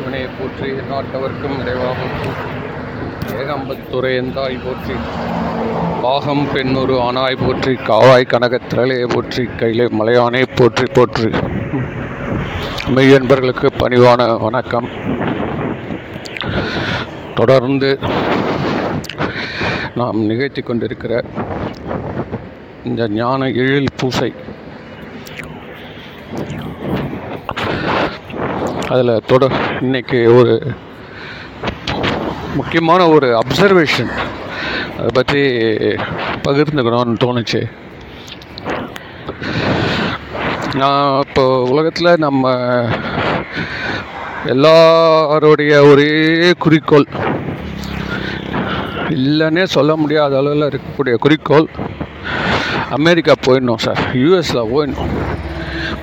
சிவனையை போற்றி நாட்டவர்க்கும் இறைவாகும் ஏகம்பத்துறை எந்தாய் போற்றி? பாகம் பெண்ணொரு ஆனாய் போற்றி காவாய் கனகத்திரளையை போற்றி கையிலே மலையானை போற்றி போற்றி. மெய்யன்பர்களுக்கு பணிவான வணக்கம். தொடர்ந்து நாம் நிகழ்த்தி கொண்டிருக்கிற இந்த ஞான எழில் பூசை. அதில் தொடர் இன்னைக்கு ஒரு முக்கியமான ஒரு அப்சர்வேஷன் அதை பற்றி பகிர்ந்துக்கணும்னு தோணுச்சு. நான் இப்போ உலகத்தில் நம்ம எல்லாருடைய ஒரே குறிக்கோள். இல்லைன்னே சொல்ல முடியாத அளவில் இருக்கக்கூடிய குறிக்கோள் அமெரிக்கா போயிடணும் சார் யூஎஸில் போயிடணும்.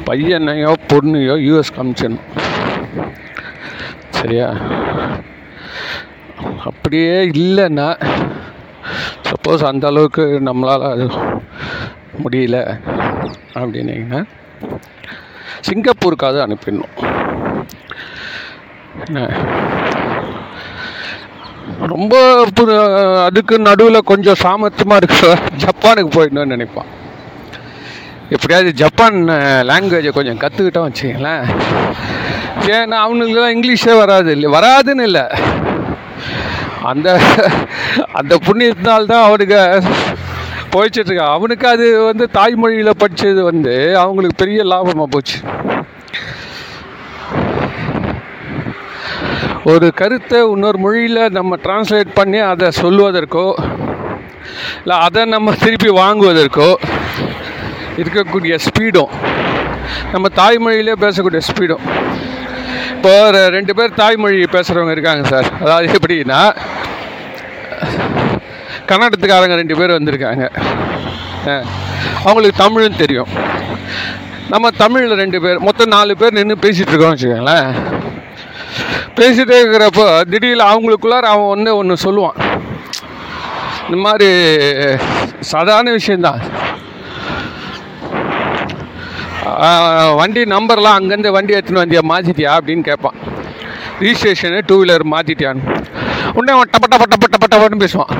பையனையோ பொண்ணையோ யூஎஸ் காமிச்சிடணும் சரியா அப்படியே இல்லைன்னா சப்போஸ் அந்த அளவுக்கு நம்மளால் அது முடியல அப்படின்னீங்கன்னா சிங்கப்பூருக்காவது அனுப்பிடணும். என்ன? ரொம்ப புது அதுக்கு நடுவில் கொஞ்சம் சாமர்த்தியமாக சார். ஜப்பானுக்கு போயிடணும்னு நினைப்பான். எப்படியாவது ஜப்பான் லாங்குவேஜை கொஞ்சம் கற்றுக்கிட்டோம் வச்சுங்களேன் ஏன்னா அவனுக்குலாம் இங்கிலீஷே வராது இல்லை வராதுன்னு இல்லை. அந்த அந்த புண்ணியத்தினால்தான் அவனுக்கு போயிச்சிட்ருக்கா அவனுக்கு அது வந்து தாய்மொழியில் படித்தது வந்து அவங்களுக்கு பெரிய லாபமாக போச்சு. ஒரு கருத்தை இன்னொரு மொழியில் நம்ம டிரான்ஸ்லேட் பண்ணி அதை சொல்வதற்கோ இல்லை அதை நம்ம திருப்பி வாங்குவதற்கோ இருக்கக்கூடிய ஸ்பீடும் நம்ம தாய்மொழியிலே பேசக்கூடிய ஸ்பீடும் இப்போ ஒரு ரெண்டு பேர் தாய்மொழி பேசுகிறவங்க இருக்காங்க சார். அதாவது எப்படின்னா கன்னடத்துக்காரங்க ரெண்டு பேர் வந்திருக்காங்க. அவங்களுக்கு தமிழும் தெரியும். நம்ம தமிழில் ரெண்டு பேர் மொத்தம் நாலு பேர் நின்று பேசிகிட்டு இருக்கோம் வச்சுக்கோங்களேன். பேசிகிட்டே இருக்கிறப்போ திடீர்னு அவங்களுக்குள்ளார அவன் ஒன்று ஒன்று சொல்லுவான். இந்த மாதிரி சாதாரண விஷயந்தான் வண்டி நம்பர்லாம் அங்கேருந்து வண்டி எடுத்துன்னு வந்தியா மாற்றிட்டியா அப்படின்னு கேட்பான். ரிஜிஸ்ட்ரேஷனு டூ வீலர் மாற்றிட்டியான்னு உடனே அவன் டப்ப டப்ப டப்ப டப்ப டப்பன்னு பேசுவான்.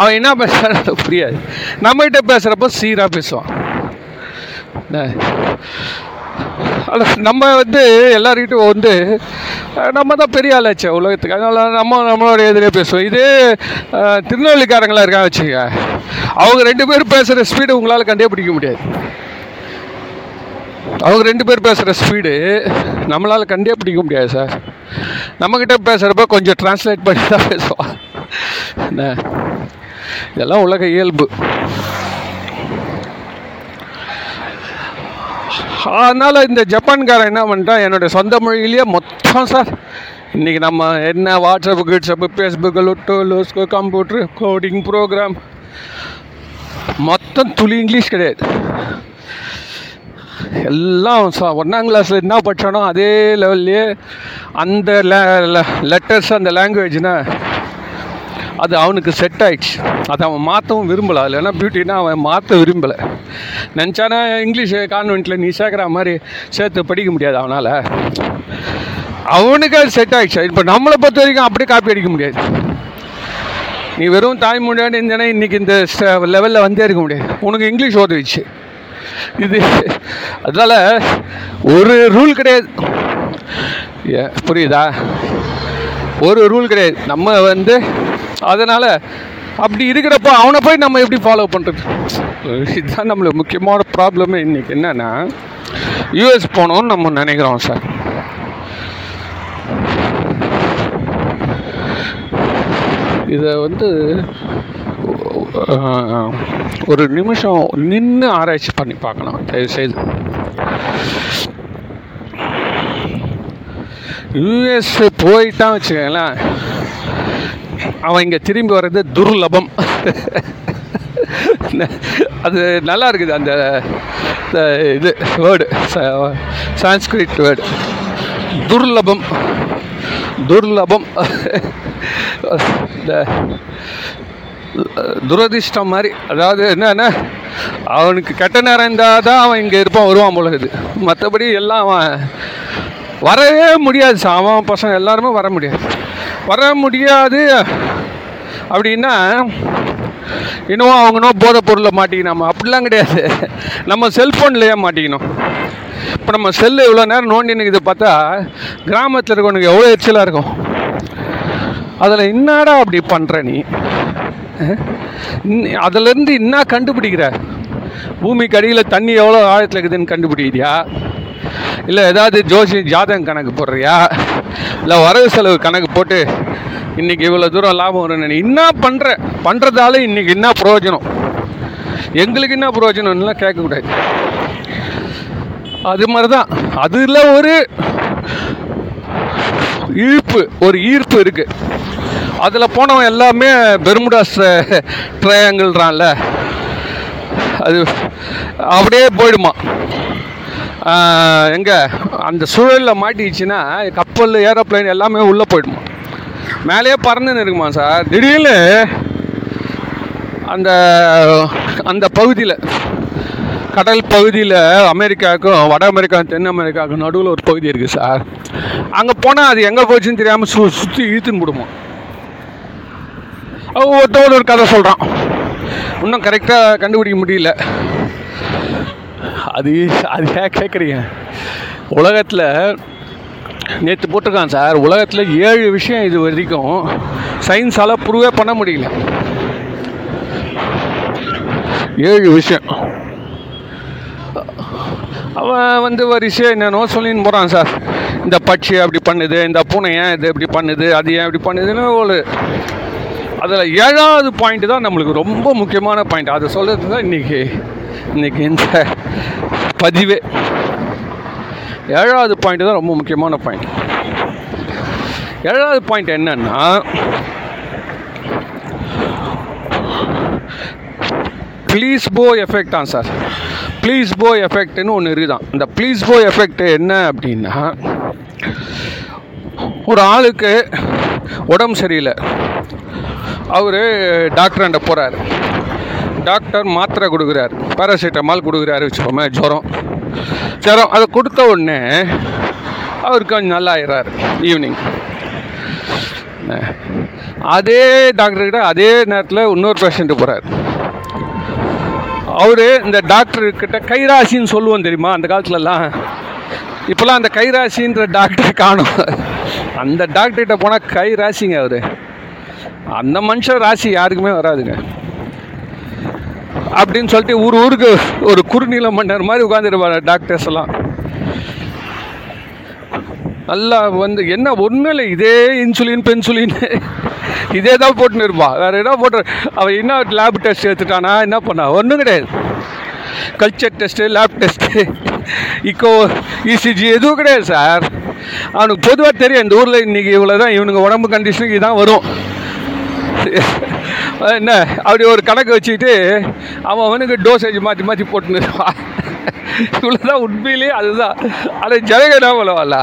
அவன் என்ன பேசுறான்னு புரியாது. நம்மகிட்ட பேசுகிறப்போ சீராக பேசுவான். அல்ல நம்ம வந்து எல்லார்கிட்டும் வந்து நம்ம தான் பெரிய ஆளாச்சு உலகத்துக்கு. அதனால் நம்ம நம்மளோட எதிரே பேசுவோம். இதே திருநெல்வேலிக்காரங்களாக இருக்கா இருக்காங்க வச்சுக்க அவங்க ரெண்டு பேரும் பேசுகிற ஸ்பீடு உங்களால் கண்டே பிடிக்க முடியாது. அவங்க ரெண்டு பேர் பேசுகிற ஸ்பீடு நம்மளால் கண்டே பிடிக்க முடியாது சார் நம்மக்கிட்ட பேசுகிறப்ப கொஞ்சம் டிரான்ஸ்லேட் பண்ணி தான் பேசுவான். என்ன? இதெல்லாம் உலக இயல்பு. அதனால் இந்த ஜப்பான்காரன் என்ன பண்ணிட்டான்? என்னுடைய சொந்த மொழியிலேயே மொத்தம் சார் இன்றைக்கி நம்ம என்ன வாட்ஸ்அப்பு கிட்ஸ்அப்பு ஃபேஸ்புக்கு லுட்டு லூஸ்கு கம்ப்யூட்ரு கோடிங் ப்ரோக்ராம் மொத்தம் துளி இங்கிலீஷ் கிடையாது. எல்லாம் ஒன்றாம் கிளாஸில் என்ன படித்தானோ அதே லெவல்லையே அந்த லெட்டர்ஸ் அந்த லாங்குவேஜ்னா அது அவனுக்கு செட் ஆயிடுச்சு. அதை அவன் மாற்றவும் விரும்பலை. அதில் என்ன பியூட்டினா அவன் மாற்ற விரும்பலை. நினச்சானா இங்கிலீஷ் கான்வெண்ட்டில் நீ சேர்க்குற மாதிரி சேர்த்து படிக்க முடியாது அவனால். அவனுக்கு அது செட் ஆகிடுச்சு இப்போ நம்மளை பொறுத்த வரைக்கும் அப்படியே காப்பி அடிக்க முடியாது. நீ வெறும் தாய்மொழியான்னு இருந்தேன்னா இன்றைக்கி இந்த லெவலில் வந்தே இருக்க முடியாது. உனக்கு இங்கிலீஷ் உதவிச்சு இது அதனால் ஒரு ரூல் கிடையாது. ஏ, புரியுதா? ஒரு ரூல் கிடையாது. நம்ம வந்து அதனால் அப்படி இருக்கிறப்போ அவனை போய் நம்ம எப்படி ஃபாலோ பண்ணுறது இதுதான் நம்மளுக்கு முக்கியமான ப்ராப்ளமே இன்றைக்கி என்னென்னா யூஎஸ் போகணும்னு நம்ம நினைக்கிறோம் சார் இதை வந்து ஒரு நிமிஷம் நின்று ஆராய்ச்சி பண்ணி பார்க்கணும். தயவுசெய்து. யூஎஸ் போயிட்டான் வச்சுக்கோங்களேன். அவன் இங்கே திரும்பி வர்றது துர்லபம். அது நல்லா இருக்குது அந்த இது வேர்டு சான்ஸ்கிரிட் வேர்டு துர்லபம். துர்லபம். இந்த துரதிர்ஷ்டம் மாதிரி அதாவது என்னன்னா அவனுக்கு கெட்ட நேரம் இருந்தால் தான் அவன் இங்கே இருப்பான் வருவான் போல இது மற்றபடி எல்லாம் அவன் வரவே முடியாது சார். அவன் பசங்க எல்லாருமே வர முடியாது. வர முடியாது அப்படின்னா இன்னும் அவங்கனோ போதை பொருளில் மாட்டிக்கணும் அப்படிலாம் கிடையாது. நம்ம செல்ஃபோன்லேயே மாட்டிக்கணும். இப்போ நம்ம செல்லு இவ்வளோ நேரம் நோண்டி நிற்குது பார்த்தா கிராமத்தில் இருக்கவனுக்கு எவ்வளோ எரிச்சலாக இருக்கும். அதில் என்னடா அப்படி பண்ணுற நீ? அதிலேருந்து என்ன கண்டுபிடிக்கிற? பூமிக்கு அடியில் தண்ணி எவ்வளோ ஆழத்தில் இருக்குதுன்னு கண்டுபிடிக்கிறியா? இல்லை ஏதாவது ஜோசி ஜாதகம் கணக்கு போடுறியா? இல்லை வரவு செலவு கணக்கு போட்டு இன்றைக்கி இவ்வளோ தூரம் லாபம் வரும்னு என்ன பண்ணுற பண்ணுறதால இன்றைக்கி என்ன பிரயோஜனம்? எங்களுக்கு என்ன பிரயோஜனம்லாம் கேட்கக்கூடாது. அது மாதிரி தான் அதில் ஒரு ஈர்ப்பு ஒரு ஈர்ப்பு இருக்குது அதில் போனவன் எல்லாமே பெர்முடாஸ் ட்ரையாங்கிள்றான்ல அது அப்படியே போயிடுமா. எங்கே? அந்த சூழலில் மாட்டிக்கிச்சுன்னா கப்பல் ஏரோப்ளைன் எல்லாமே உள்ளே போயிடுமா. மேலேயே பறந்துன்னு இருக்குமா சார்? திடீர்னு அந்த அந்த பகுதியில் கடல் பகுதியில் அமெரிக்காவுக்கும் வட அமெரிக்கா தென் அமெரிக்காவுக்கும் நடுவில் ஒரு பகுதி இருக்குது சார். அங்கே போனால் அது எங்கே போச்சுன்னு தெரியாமல் சு சுற்றி இழுத்துன்னு விடுமா ஒருத்தவன் ஒரு கதை சொல்கிறான் இன்னும் கரெக்டாக கண்டுபிடிக்க முடியல. அது அது ஏன் கேட்குறீங்க உலகத்தில் நேற்று போட்டிருக்கான் சார். உலகத்தில் ஏழு விஷயம் இது வரைக்கும் சயின்ஸால் ப்ரூவே பண்ண முடியல. ஏழு விஷயம். அவன் வந்து வரிசையாக என்னென்னோ சொல்லின்னு போகிறான் சார். இந்த பட்சி அப்படி பண்ணுது இந்த பூனை ஏன் இது இப்படி பண்ணுது அது ஏன் இப்படி பண்ணுதுன்னு ஒரு அதில் ஏழாவது பாயிண்ட் தான் நம்மளுக்கு ரொம்ப முக்கியமான பாயிண்ட் அதை சொல்கிறது தான் இன்றைக்கி இன்றைக்கி இந்த பதிவே. ஏழாவது பாயிண்ட் தான் ரொம்ப முக்கியமான பாயிண்ட் ஏழாவது பாயிண்ட் என்னன்னா ப்ளீஸ் போ எஃபெக்ட் தான் சார். ப்ளீஸ் போ எஃபெக்ட்னு ஒன்று இருக்குதான். இந்த ப்ளீஸ் போ எஃபெக்ட் என்ன அப்படின்னா ஒரு ஆளுக்கு உடம்பு சரியில்லை. அவர் டாக்டர்கிட்ட போகிறாரு டாக்டர் மாத்திரை கொடுக்குறாரு. பேராசிட்டமால் கொடுக்குறாரு வச்சுக்கோமே ஜுரம். ஜுரம் அதை கொடுத்த உடனே அவர் கொஞ்சம் நல்லா ஆயிடுறாரு ஈவினிங் அதே டாக்டர்கிட்ட அதே நேரத்தில் இன்னொரு பேஷண்ட்டு போகிறார் அவர் இந்த டாக்டர்கிட்ட கைராசின்னு சொல்லுவோம் தெரியுமா அந்த காலத்துலலாம்? இப்போலாம் அந்த கைராசின்ற டாக்டர் காணும். அந்த டாக்டர்கிட்ட போனால் கைராசிங்க அவர். அந்த மனுஷன் ராசி யாருக்குமே வராதுங்க. அப்படின்னு சொல்லிட்டு ஊர் ஊருக்கு ஒரு குறுநீல மன்னர் மாதிரி உட்காந்துருப்பாங்க டாக்டர்ஸ் எல்லாம். நல்லா வந்து என்ன ஒன்றும் இல்லை இதே இன்சுலின் பென்சுலின் இதே தான் போட்டுன்னு இருப்பான் வேறு என்ன போட்டு அவன் என்ன லேப் டெஸ்ட் எடுத்துட்டானா என்ன பண்ணா? ஒன்றும் கிடையாது. Culture test lab test echo ECG எதுவும் கிடையாது சார் அவனுக்கு பொதுவாக தெரியும் இந்த ஊரில் இன்றைக்கி இவ்வளோ தான் இவனுங்க உடம்பு கண்டிஷனுக்கு இதான் வரும். என்ன அப்படி ஒரு கணக்கு வச்சுக்கிட்டு அவன் அவனுக்கு டோசேஜ் மாற்றி மாற்றி போட்டுன்னு இவ்வளோதான் உண்மையிலே அதுதான். அது ஜனகனாமலவல்ல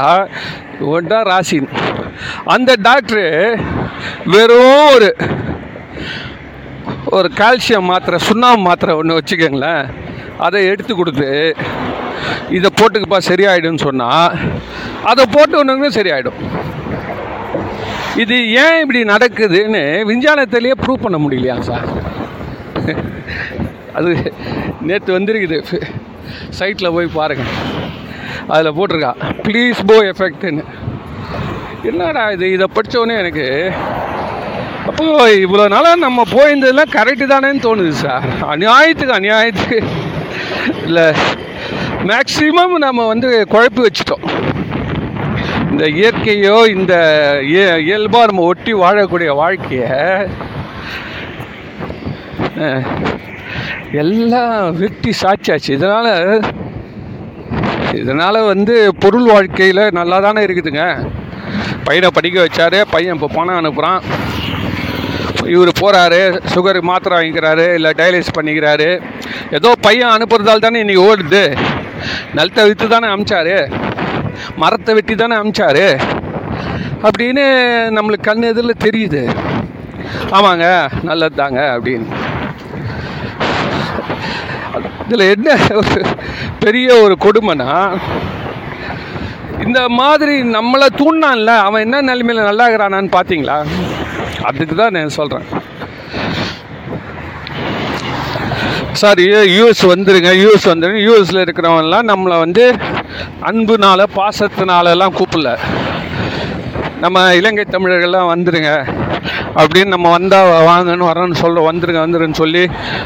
தான் ராசின். அந்த டாக்டரு வெறும் ஒரு ஒரு கால்சியம் மாத்திரை சுண்ணாம்பு மாத்திரை ஒன்று வச்சுக்கோங்களேன். அதை எடுத்து கொடுத்து இதை போட்டுக்குப்பா சரியாயிடும்னு சொன்னால் அதை போட்டு ஒன்றுங்க சரியாயிடும். இது ஏன் இப்படி நடக்குதுன்னு விஞ்ஞானத்திலேயே ப்ரூவ் பண்ண முடியலையா சார் அது நேற்று வந்திருக்குது. சைட்டில் போய் பாருங்கள் அதில் போட்டிருக்கா ப்ளீஸ் போ எஃபெக்ட்னு என்னடா இது இதை படித்தோன்னே எனக்கு அப்போ இவ்வளோ நாளாக நம்ம போயிருந்ததெல்லாம் கரெக்டு தானேன்னு தோணுது சார் அநியாயத்துக்கு அநியாயத்துக்கு. இல்லை மேக்சிமம் நம்ம வந்து குழப்பி வச்சுட்டோம். இந்த இயற்கையோ இந்த இய- இயல்பாக நம்ம ஒட்டி வாழக்கூடிய வாழ்க்கையை எல்லாம் வெட்டி சாட்சியாச்சு இதனால் இதனால் வந்து பொருள் வாழ்க்கையில் நல்லா தானே இருக்குதுங்க. பையனை படிக்க வச்சாரு பையன் இப்போ பணம் அனுப்புகிறான் இவர் போகிறாரு சுகர் மாத்திரை வாங்கிக்கிறாரு இல்லை டயலிஸ் பண்ணிக்கிறாரு. ஏதோ பையன் அனுப்புறதால தானே இன்றைக்கி ஓடுது. நிலத்தை விற்று தானே அமிச்சாரு. மரத்தை வெட்டி தானே அமிச்சாரு? அப்படின்னு நம்மளுக்கு கண் எதிரில் தெரியுது. ஆமாங்க நல்லது தாங்க அப்படின்னு. இதில் என்ன ஒரு பெரிய ஒரு கொடுமைனா இந்த மாதிரி நம்மளை தூண்டான்ல அவன் என்ன நிலைமையில் நல்லா இருக்கிறானான்னு பார்த்தீங்களா அதுக்கு தான் நான் சொல்கிறேன் சார் யூஎஸ் வந்துருங்க. யூஎஸ் வந்துருங்க யூஎஸில் இருக்கிறவன்லாம் நம்மளை வந்து அன்புனால பாசத்தினாலெல்லாம் கூப்பிடல. நம்ம இலங்கை தமிழர்கள்லாம் வந்துடுங்க அப்படின்னு நம்ம வந்தால் வாங்கன்னு வரேன்னு சொல்ல வந்துருங்க வந்துருன்னு சொல்லி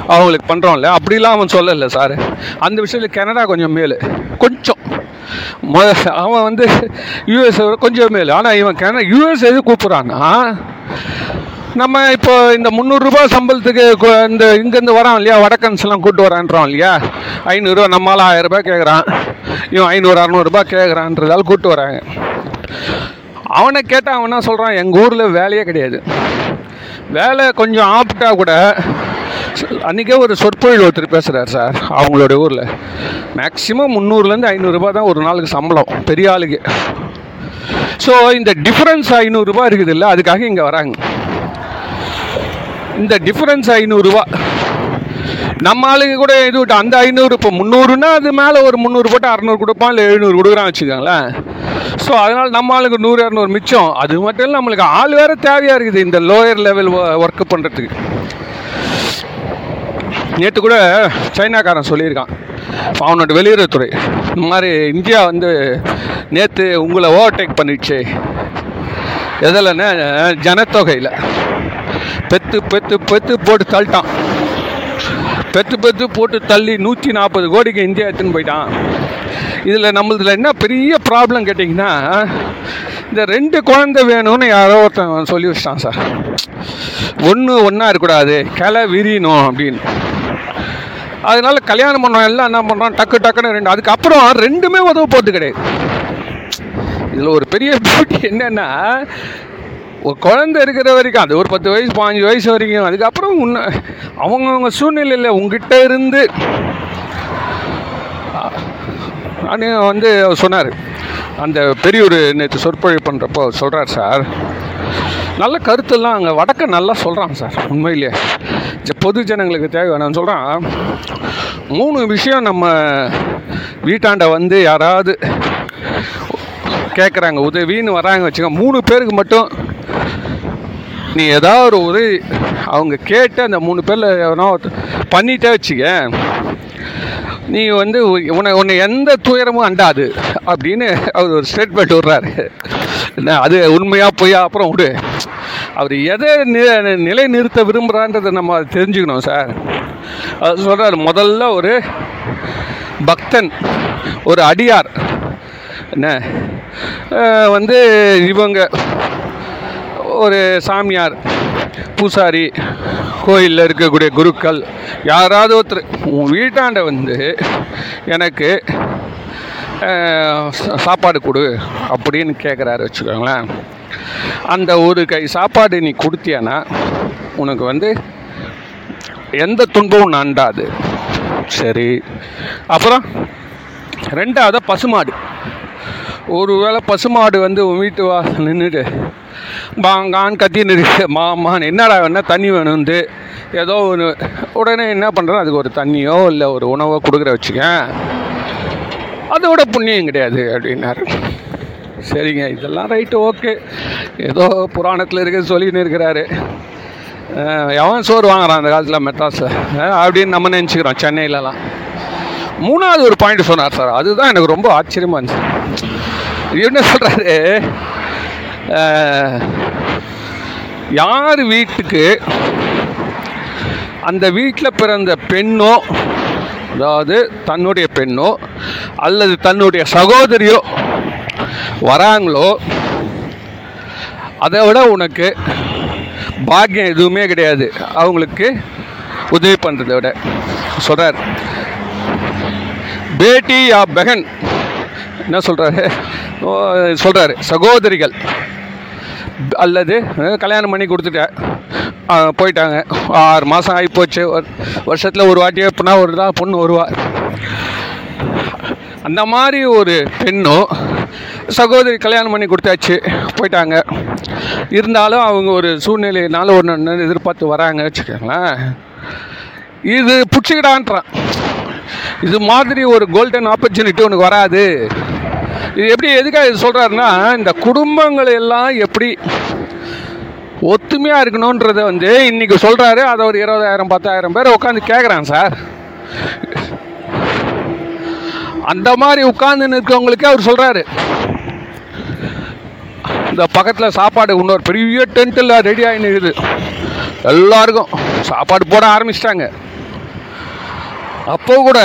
அவங்களுக்கு பண்ணுறோம்ல அப்படிலாம் அவன் சொல்லலை சார். அந்த விஷயத்தில் கனடா கொஞ்சம் மேலு. கொஞ்சம். மொ அவன் வந்து யூஎஸ் கொஞ்சம் மேலு. ஆனால் இவன் கனடா யூஎஸ் எது கூப்பிட்றான்னா நம்ம இப்போ இந்த முந்நூறுரூபா சம்பளத்துக்கு இந்த இங்கேருந்து வரான் இல்லையா? வடக்கன்ஸ்லாம் கூப்பிட்டு வரான்றான் வரான்றோம் இல்லையா ஐநூறுரூவா நம்மளால் ஆயிரம் ரூபாய் கேட்குறான் இவன் ஐநூறு அறநூறுபா கேட்குறான்றதால கூப்பிட்டு வராங்க. அவனை கேட்டால் அவனா சொல்கிறான் எங்கள் ஊரில் வேலையே கிடையாது. வேலை கொஞ்சம் ஆப்டா கூட அன்றைக்கே ஒரு சொற்பொழில் ஒருத்தர் பேசுகிறார் சார் அவங்களோட ஊரில். மேக்ஸிமம் முந்நூறுலேருந்து ஐநூறுரூபா தான் ஒரு நாளுக்கு சம்பளம் பெரிய ஆளுக்கு. ஸோ இந்த டிஃப்ரென்ஸ் ஐநூறுரூபா இருக்குது இல்லை அதுக்காக இங்கே வராங்க. இந்த டிஃப்ரென்ஸ் ஐநூறுரூவா நம்ம ஆளுங்க கூட இது விட்டு அந்த ஐநூறு இப்போ முந்நூறுனா அது மேலே ஒரு முந்நூறு போட்டு அறநூறு கொடுப்பான் இல்லை எழுநூறு கொடுக்குறான் வச்சுக்கோங்களேன். ஸோ அதனால் நம்ம ஆளுக்கு நூறு இரநூறு மிச்சம். அது மட்டும் இல்லை நம்மளுக்கு ஆள் வேறு தேவையாக இருக்குது இந்த லோயர் லெவல் ஒர்க்கு பண்ணுறதுக்கு நேற்று கூட சைனாக்காரன் சொல்லியிருக்கான். அவனோட வெளியுறவுத்துறை. இந்த மாதிரி இந்தியா வந்து நேற்று உங்களை ஓவர்டேக் பண்ணிடுச்சு. எதில்னா ஜனத்தொகையில். பெத்து பெத்து பெத்து போட்டு தள்ளிட்டான். பெத்து பெத்து போட்டு தள்ளி நூற்றி நாற்பது கோடிக்கு இந்தியா எடுத்துன்னு போயிட்டான். இதில் நம்மளதில் என்ன பெரிய ப்ராப்ளம் கேட்டிங்கன்னா இந்த ரெண்டு குழந்தை வேணும்னு யாரோ ஒருத்தன் சொல்லி வச்சிட்டான் சார். ஒன்று ஒன்றா இருக்கக்கூடாது கிளை விரியணும் அப்படின்னு. அதனால கல்யாணம் பண்ணோம் எல்லாம் என்ன பண்ணுறோம் டக்கு டக்குன்னு ரெண்டு அதுக்கப்புறம் ரெண்டுமே உதவ போகிறது கிடையாது. இதில் ஒரு பெரிய பியூட்டி என்னென்னா குழந்தை இருக்கிற வரைக்கும் அது ஒரு பத்து வயசு பாஞ்சு வயசு வரைக்கும் அதுக்கப்புறம் உன்ன அவங்கவுங்க சூழ்நிலையில் உங்ககிட்ட இருந்து வந்து அவர் சொன்னார். அந்த பெரியூர் நேற்று சொற்பொழிவு பண்ணுறப்போ சொல்கிறார் சார் நல்ல கருத்தெல்லாம் அங்கே வடக்க நல்லா சொல்கிறான் சார் உண்மையிலேயே இந்த பொது ஜனங்களுக்கு தேவை சொல்கிறான் மூணு விஷயம் நம்ம வீட்டாண்ட வந்து யாராவது கேட்குறாங்க உதவின்னு வராங்க வச்சுக்கோங்க மூணு பேருக்கு மட்டும் நீ ஏதாவது ஒரு உதவி அவங்க கேட்டு அந்த மூணு பேரில் எவனோ பண்ணிட்டே வச்சுக்க. நீ வந்து உன்னை உன்னை எந்த துயரமும் அண்டாது அப்படின்னு அவர் ஒரு ஸ்டேட்மெண்ட் விடுறாரு. என்ன அது உண்மையாக பொய்யா? அப்புறம் விடு. அவர் எதை நிலை நிறுத்த விரும்புகிறான்றதை நம்ம அதை தெரிஞ்சுக்கணும் சார். அது சொல்கிறார் முதல்ல ஒரு பக்தன் ஒரு அடியார். என்ன வந்து இவங்க ஒரு சாமியார் பூசாரி கோயிலில் இருக்கக்கூடிய குருக்கள் யாராவது ஒருத்தர். உன் வீட்டாண்ட வந்து எனக்கு சாப்பாடு கொடு அப்படின்னு கேட்குறாரு வச்சுக்கோங்களேன். அந்த ஒரு கை சாப்பாடு நீ கொடுத்தியானா உனக்கு வந்து எந்த துன்பமும் நண்டாது. சரி. அப்புறம் ரெண்டாவது பசுமாடு. ஒருவேளை பசுமாடு வந்து வீட்டு வா நின்றுட்டு பாங்கான்னு கத்தின்னு இருக்கு மாமான்னு என்னடா வேணா தண்ணி வேணும்னு ஏதோ ஒரு உடனே என்ன பண்ணுறோம் அதுக்கு ஒரு தண்ணியோ இல்லை ஒரு உணவோ கொடுக்குற வச்சுக்க அதோட புண்ணியம் கிடையாது அப்படின்னாரு. சரிங்க இதெல்லாம் ரைட்டு ஓகே ஏதோ புராணத்தில் இருக்க சொல்லின்னு இருக்கிறாரு. எவன் சோறு வாங்குறான் அந்த காலத்தில் மெட்ராஸில்? அப்படின்னு நம்ம நினச்சிக்கிறோம் சென்னையிலலாம். மூணாவது ஒரு பாயிண்ட் சொன்னார் சார். அதுதான் எனக்கு ரொம்ப ஆச்சரியமாக இருந்துச்சு. என்ன சொல்கிறாரு யார் வீட்டுக்கு அந்த வீட்டில் பிறந்த பெண்ணோ அதாவது தன்னுடைய பெண்ணோ அல்லது தன்னுடைய சகோதரியோ வராங்களோ அதை விட உனக்கு பாக்கியம் எதுவுமே கிடையாது. அவங்களுக்கு உதவி பண்ணுறதை விட. சொல்கிறார் பேட்டி யா பெகன். என்ன சொல்கிறாரு சொல்கிறாரு சகோதரிகள் அல்லது கல்யாணம் பண்ணி கொடுத்துட்டேன் போயிட்டாங்க. ஆறு மாதம் ஆகிப்போச்சு வருஷத்தில் ஒரு வாட்டி எப்படின்னா ஒரு தான் பொண்ணு வருவா. அந்த மாதிரி ஒரு பெண்ணும் சகோதரி கல்யாணம் பண்ணி கொடுத்தாச்சு. போயிட்டாங்க. இருந்தாலும் அவங்க ஒரு சூழ்நிலையினால ஒன்று எதிர்பார்த்து வராங்க. வச்சுக்கோங்களேன். இது பிடிச்சிக்கிடான்றான். இது மாதிரி ஒரு கோல்டன் ஆப்பர்ச்சுனிட்டி உனக்கு வராது. இது எப்படி எதுக்காக இது சொல்கிறாருன்னா இந்த குடும்பங்கள் எல்லாம் எப்படி ஒத்துமையாக இருக்கணுன்றதை வந்து இன்னைக்கு சொல்கிறாரு அதை ஒரு இருபதாயிரம் பத்தாயிரம் பேர் உட்காந்து கேட்குறான் சார். அந்த மாதிரி உட்காந்து இருக்கவங்களுக்கே அவர் சொல்கிறாரு இந்த பக்கத்தில் சாப்பாடு இன்னொரு பெரிய டென்ட்டில் ரெடி ஆகி நிற்குது எல்லாருக்கும் சாப்பாடு போட ஆரம்பிச்சிட்டாங்க. அப்போ கூட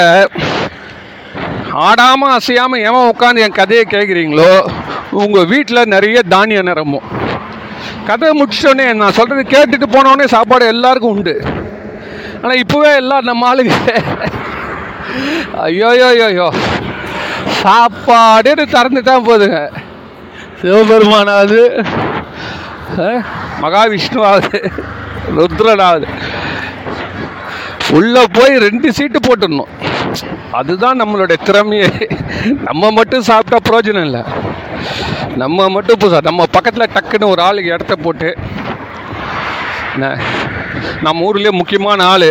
ஆடாமல் அசையாமல் எவன் உட்காந்து என் கதையை கேட்குறீங்களோ உங்கள் வீட்டில் நிறைய தானியம் நிரம்பும் கதையை முடிச்சிட்டோடனே நான் சொல்கிறது கேட்டுட்டு போனோடனே சாப்பாடு எல்லாருக்கும் உண்டு. ஆனால் இப்போவே எல்லாம் நம்ம ஆளுங்க ஐயோ ஐயோ ஐயோ சாப்பாடுன்னு திறந்துட்டான் போதுங்க. சிவபெருமானாவது மகாவிஷ்ணுவாவது ருத்ரனாவது. உள்ளே போய் ரெண்டு சீட்டு போட்டுடணும். அதுதான் நம்மளுடைய திறமையே. நம்ம மட்டும் சாப்பிட்டா பிரயோஜனம் இல்லை. நம்ம மட்டும் இப்போ நம்ம பக்கத்தில் டக்குன்னு ஒரு ஆளுக்கு இடத்த போட்டு நம்ம ஊர்லேயே முக்கியமான ஆள்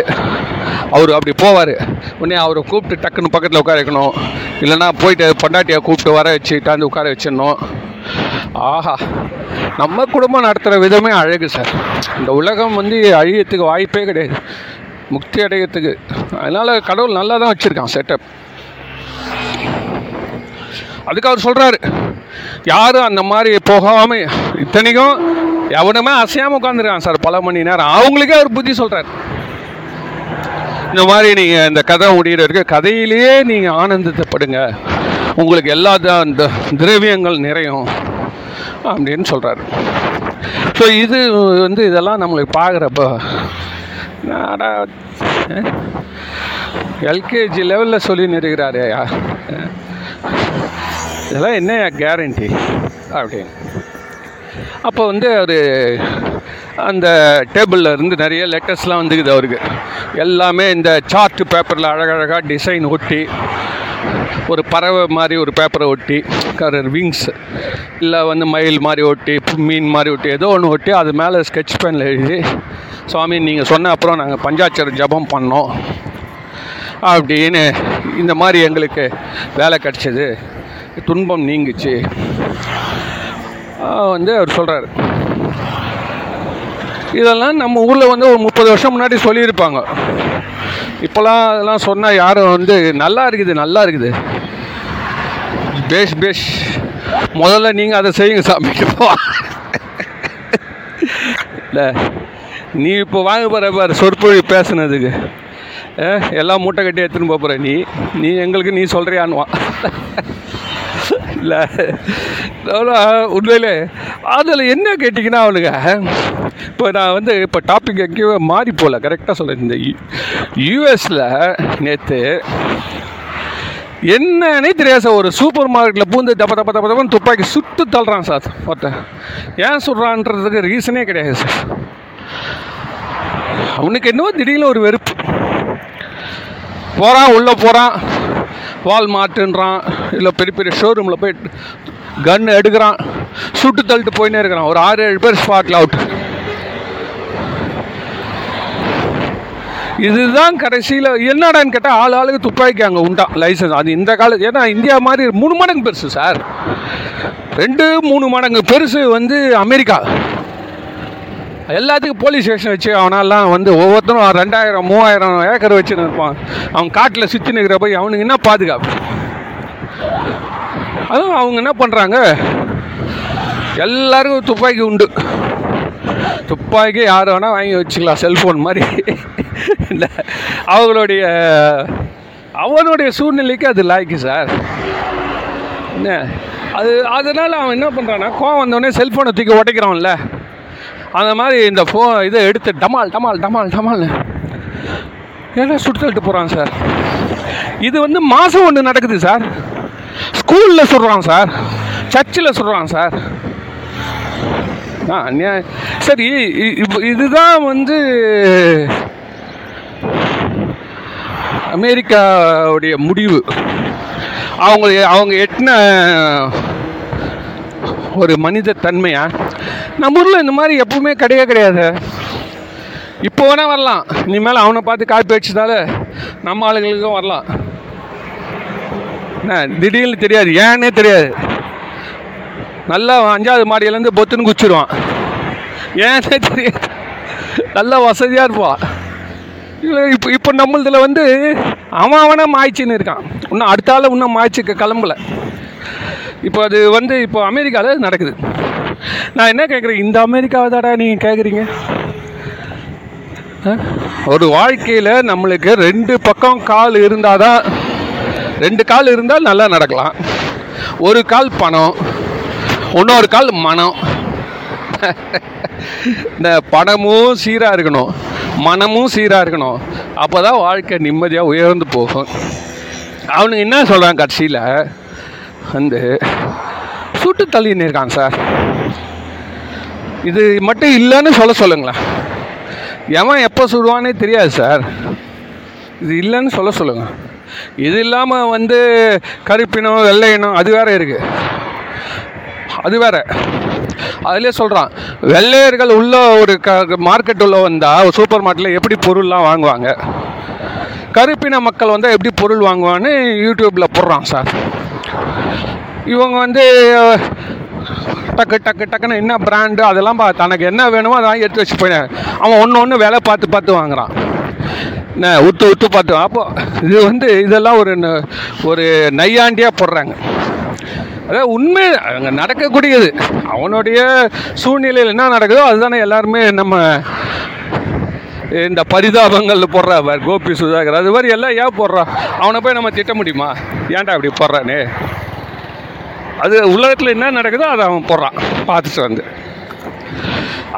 அவர் அப்படி போவார். உடனே அவரை கூப்பிட்டு டக்குன்னு பக்கத்தில் உட்கார வைக்கணும். இல்லைன்னா போயிட்டு பொண்டாட்டியை கூப்பிட்டு வர வச்சுட்டாந்து உட்கார வச்சிடணும். ஆஹா நம்ம குடும்பம் நடத்துகிற விதமே அழகு சார். இந்த உலகம் வந்து அழியத்துக்கு வாய்ப்பே கிடையாது. முக்தி அடையிறதுக்கு. அதனால் கடவுள் நல்லா தான் வச்சுருக்கான் செட்டப் அதுக்கு அவர் சொல்கிறாரு யாரும் அந்த மாதிரி போகாமல் இத்தனைக்கும் எவனுமே அசையாமல் உட்காந்துருக்கான் சார் பல மணி நேரம். அவங்களுக்கே அவர் புத்தி சொல்கிறார் இந்த மாதிரி நீங்கள் இந்த கதை முடிகிற வரைக்கும் கதையிலேயே நீங்கள் ஆனந்தத்தைப்படுங்க உங்களுக்கு எல்லா அந்த இந்த திரவியங்கள் நிறையும் அப்படின்னு சொல்கிறாரு ஸோ இது வந்து இதெல்லாம் நம்மளுக்கு பார்க்குறப்ப நாடா. எல்கேஜி லெவலில் சொல்லி ஐயா. இதெல்லாம் என்ன கேரண்டி அப்படின்னு. அப்போ வந்து அவர் அந்த டேபிளில் இருந்து நிறைய லெட்டர்ஸ்லாம் வந்துக்குது அவருக்கு. எல்லாமே இந்த சார்ட் பேப்பரில் அழகழகாக டிசைன் ஒட்டி ஒரு பறவை மாதிரி ஒரு பேப்பரை ஒட்டி கரர் விங்ஸ் இல்லை வந்து மயில் மாதிரி ஒட்டி மீன் மாதிரி ஒட்டி ஏதோ ஒன்று ஒட்டி அது மேலே ஸ்கெட்ச் பெனில் எழுதி சுவாமி நீங்கள் சொன்ன அப்புறம் நாங்கள் பஞ்சாட்சர ஜபம் பண்ணோம். அப்படின்னு இந்த மாதிரி எங்களுக்கு வேலை கிடச்சிது. துன்பம் நீங்குச்சு. வந்து அவர் சொல்கிறார் இதெல்லாம் நம்ம ஊரில் வந்து ஒரு முப்பது வருஷம் முன்னாடி சொல்லியிருப்பாங்க. இப்போலாம் அதெல்லாம் சொன்னால் யாரும் வந்து நல்லா இருக்குது நல்லா இருக்குது. பேஷ் பேஷ். முதல்ல நீங்கள் அதை செய்யுங்க சாமி. போ இல்லை. நீ இப்போ வாங்க போகிற பாரு சொற்பொழி பேசுனதுக்கு. எல்லாம் மூட்டை கட்டி எடுத்துன்னு போகிற நீ. நீ எங்களுக்கு நீ சொல்கிறியான்னுவான் இல்லை. உண்மையிலே. அதில் என்ன கேட்டிங்கன்னா அவனுங்க இப்போ நான் வந்து இப்போ டாபிக் எங்கேயோ மாறி போகல கரெக்டாக சொல்லியிருந்தேன் யூஎஸில் நேற்று என்னன்னே தெரியாது சார் ஒரு சூப்பர் மார்க்கெட்டில் பூந்து தப்ப தப்ப தப்ப தப்பன்னு துப்பாக்கி சுட்டு தள்ளுறான் சார் ஒருத்தன். ஏன் சொல்கிறான்றதுக்கு ரீசனே கிடையாது சார். அவனுக்கு என்னவோ திடீர்னு ஒரு வெறுப்பு. போகிறான் உள்ளே போகிறான் வால்மார்ட்டுன்றான் இல்லை பெரிய பெரிய ஷோரூமில் போய் கன் எடுக்கிறான் சுட்டு தள்ளிட்டு போயினே இருக்கிறான். ஒரு ஆறு ஏழு பேர் ஸ்பாட்டில் அவுட் இதுதான் கடைசியில் என்னடான்னு கேட்டால் ஆள் ஆளுக்கு துப்பாக்கி அங்கே உண்டான் லைசன்ஸ் அது இந்த காலத்து ஏன்னா இந்தியா மாதிரி மூணு மடங்கு பெருசு சார் ரெண்டு மூணு மடங்கு பெருசு வந்து அமெரிக்கா. எல்லாத்துக்கும் போலீஸ் ஸ்டேஷன் வச்சு அவனெல்லாம் வந்து ஒவ்வொருத்தரும் ரெண்டாயிரம் மூவாயிரம் ஏக்கர் வச்சுன்னு இருப்பான் அவன் காட்டில் சுற்றி நிற்கிற போய் அவனுக்கு என்ன பாதுகாப்பு? அதுவும் அவங்க என்ன பண்ணுறாங்க எல்லாருக்கும் துப்பாக்கி உண்டு. துப்பாக்கி யார் வேணால் வாங்கி வச்சுக்கலாம் செல்ஃபோன் மாதிரி. இல்லை அவங்களுடைய அவனுடைய சூழ்நிலைக்கு அது லாய்க்கு சார். என்ன? அது அதனால் அவன் என்ன பண்ணுறான்னா கோவம் வந்தோடனே செல்ஃபோனை தூக்கி உடைக்கிறான்ல அந்த மாதிரி இந்த ஃபோ இதை எடுத்து டமால் டமால் டமால் டமால். ஏன்னா சுட்டு போகிறாங்க சார். இது வந்து மாதம் ஒன்று நடக்குது சார். ஸ்கூலில் சொல்கிறான் சார். சர்ச்சில் சொல்கிறான் சார். ஆ சரி இ- இதுதான் வந்து அமெரிக்காவுடைய முடிவு. அவங்க அவங்க எட்டின ஒரு மனித தன்மையாக நம்ம ஊரில் இந்த மாதிரி எப்பவுமே கிடையவே கிடையாது. இப்போ வேணால் வரலாம். இனிமேல் அவனை பார்த்து காப்பி வச்சதால நம்ம ஆளுங்களுக்கும் வரலாம். என்ன திடீர்னு தெரியாது. ஏன்னே தெரியாது. நல்லா அஞ்சாவது மாடியிலேருந்து பொத்துன்னு குச்சிடுவான் ஏன் தெரியாது. நல்லா வசதியாக இருப்பான். இல்லை இப்போ இப்போ நம்மளதில் வந்து அவன் அவனை மாய்ச்சின்னு இருக்கான். இன்னும் அடுத்த ஆள் இன்னும் மாய்ச்சிக்க கிளம்பல. இப்போ அது வந்து இப்போ அமெரிக்காவில் நடக்குது. நான் என்ன கேட்குறேன் இந்த அமெரிக்காவை தாடா நீங்கள் கேட்குறீங்க ஒரு வாழ்க்கையில் நம்மளுக்கு ரெண்டு பக்கம் கால் இருந்தால் தான் ரெண்டு கால் இருந்தால் நல்லா நடக்கலாம். ஒரு கால் பணம் இன்னொரு கால் மனம். இந்த பணமும் சீராக இருக்கணும். மனமும் சீராக இருக்கணும். அப்போ தான் வாழ்க்கை நிம்மதியாக உயர்ந்து போகும். அவனுங்க என்ன சொல்கிறான் கடைசியில்? வந்து சுட்டு தள்ளின்னு இருக்கான் சார். இது மட்டும் இல்லைன்னு சொல்ல சொல்லுங்களேன். எவன் எப்போ சுடுவானே தெரியாது சார். இது இல்லைன்னு சொல்ல சொல்லுங்கள் இது இல்லாமல் வந்து கருப்பினம் வெள்ளையினம் அது வேற இருக்கு. அது வேற. அதிலே சொல்கிறான் வெள்ளையர்கள் உள்ள ஒரு க மார்க்கெட் உள்ள வந்தால் சூப்பர் மார்க்கெட்டில் எப்படி பொருள்லாம் வாங்குவாங்க? கருப்பின மக்கள் வந்தால் எப்படி பொருள் வாங்குவான்னு யூடியூப்பில் போடுறான் சார். இவங்க வந்து டக்கு டக்கு டக்குன்னு என்ன பிராண்டு அதெல்லாம் பா தனக்கு என்ன வேணுமோ அதெல்லாம் எடுத்து வச்சு போயினேன் அவன் ஒன்று ஒன்று வேலை பார்த்து பார்த்து வாங்குறான். என்ன உத்து உத்து பார்த்து அப்போ இது வந்து இதெல்லாம் ஒரு ந- ஒரு நையாண்டியாக போடுறாங்க. அதாவது உண்மை அங்கே நடக்கக்கூடியது. அவனுடைய சூழ்நிலையில் என்ன நடக்குதோ அதுதானே எல்லாருமே நம்ம இந்த பரிதாபங்கள் போடுறா கோபி சுதாகர் அது மாதிரி எல்லாம் ஏன் போடுறான் அவனை போய் நம்ம திட்ட முடியுமா? ஏன்டா அப்படி போடுறானே? அது உலகத்தில் என்ன நடக்குதோ அதை அவன் போடுறான் பார்த்துட்டு வந்து.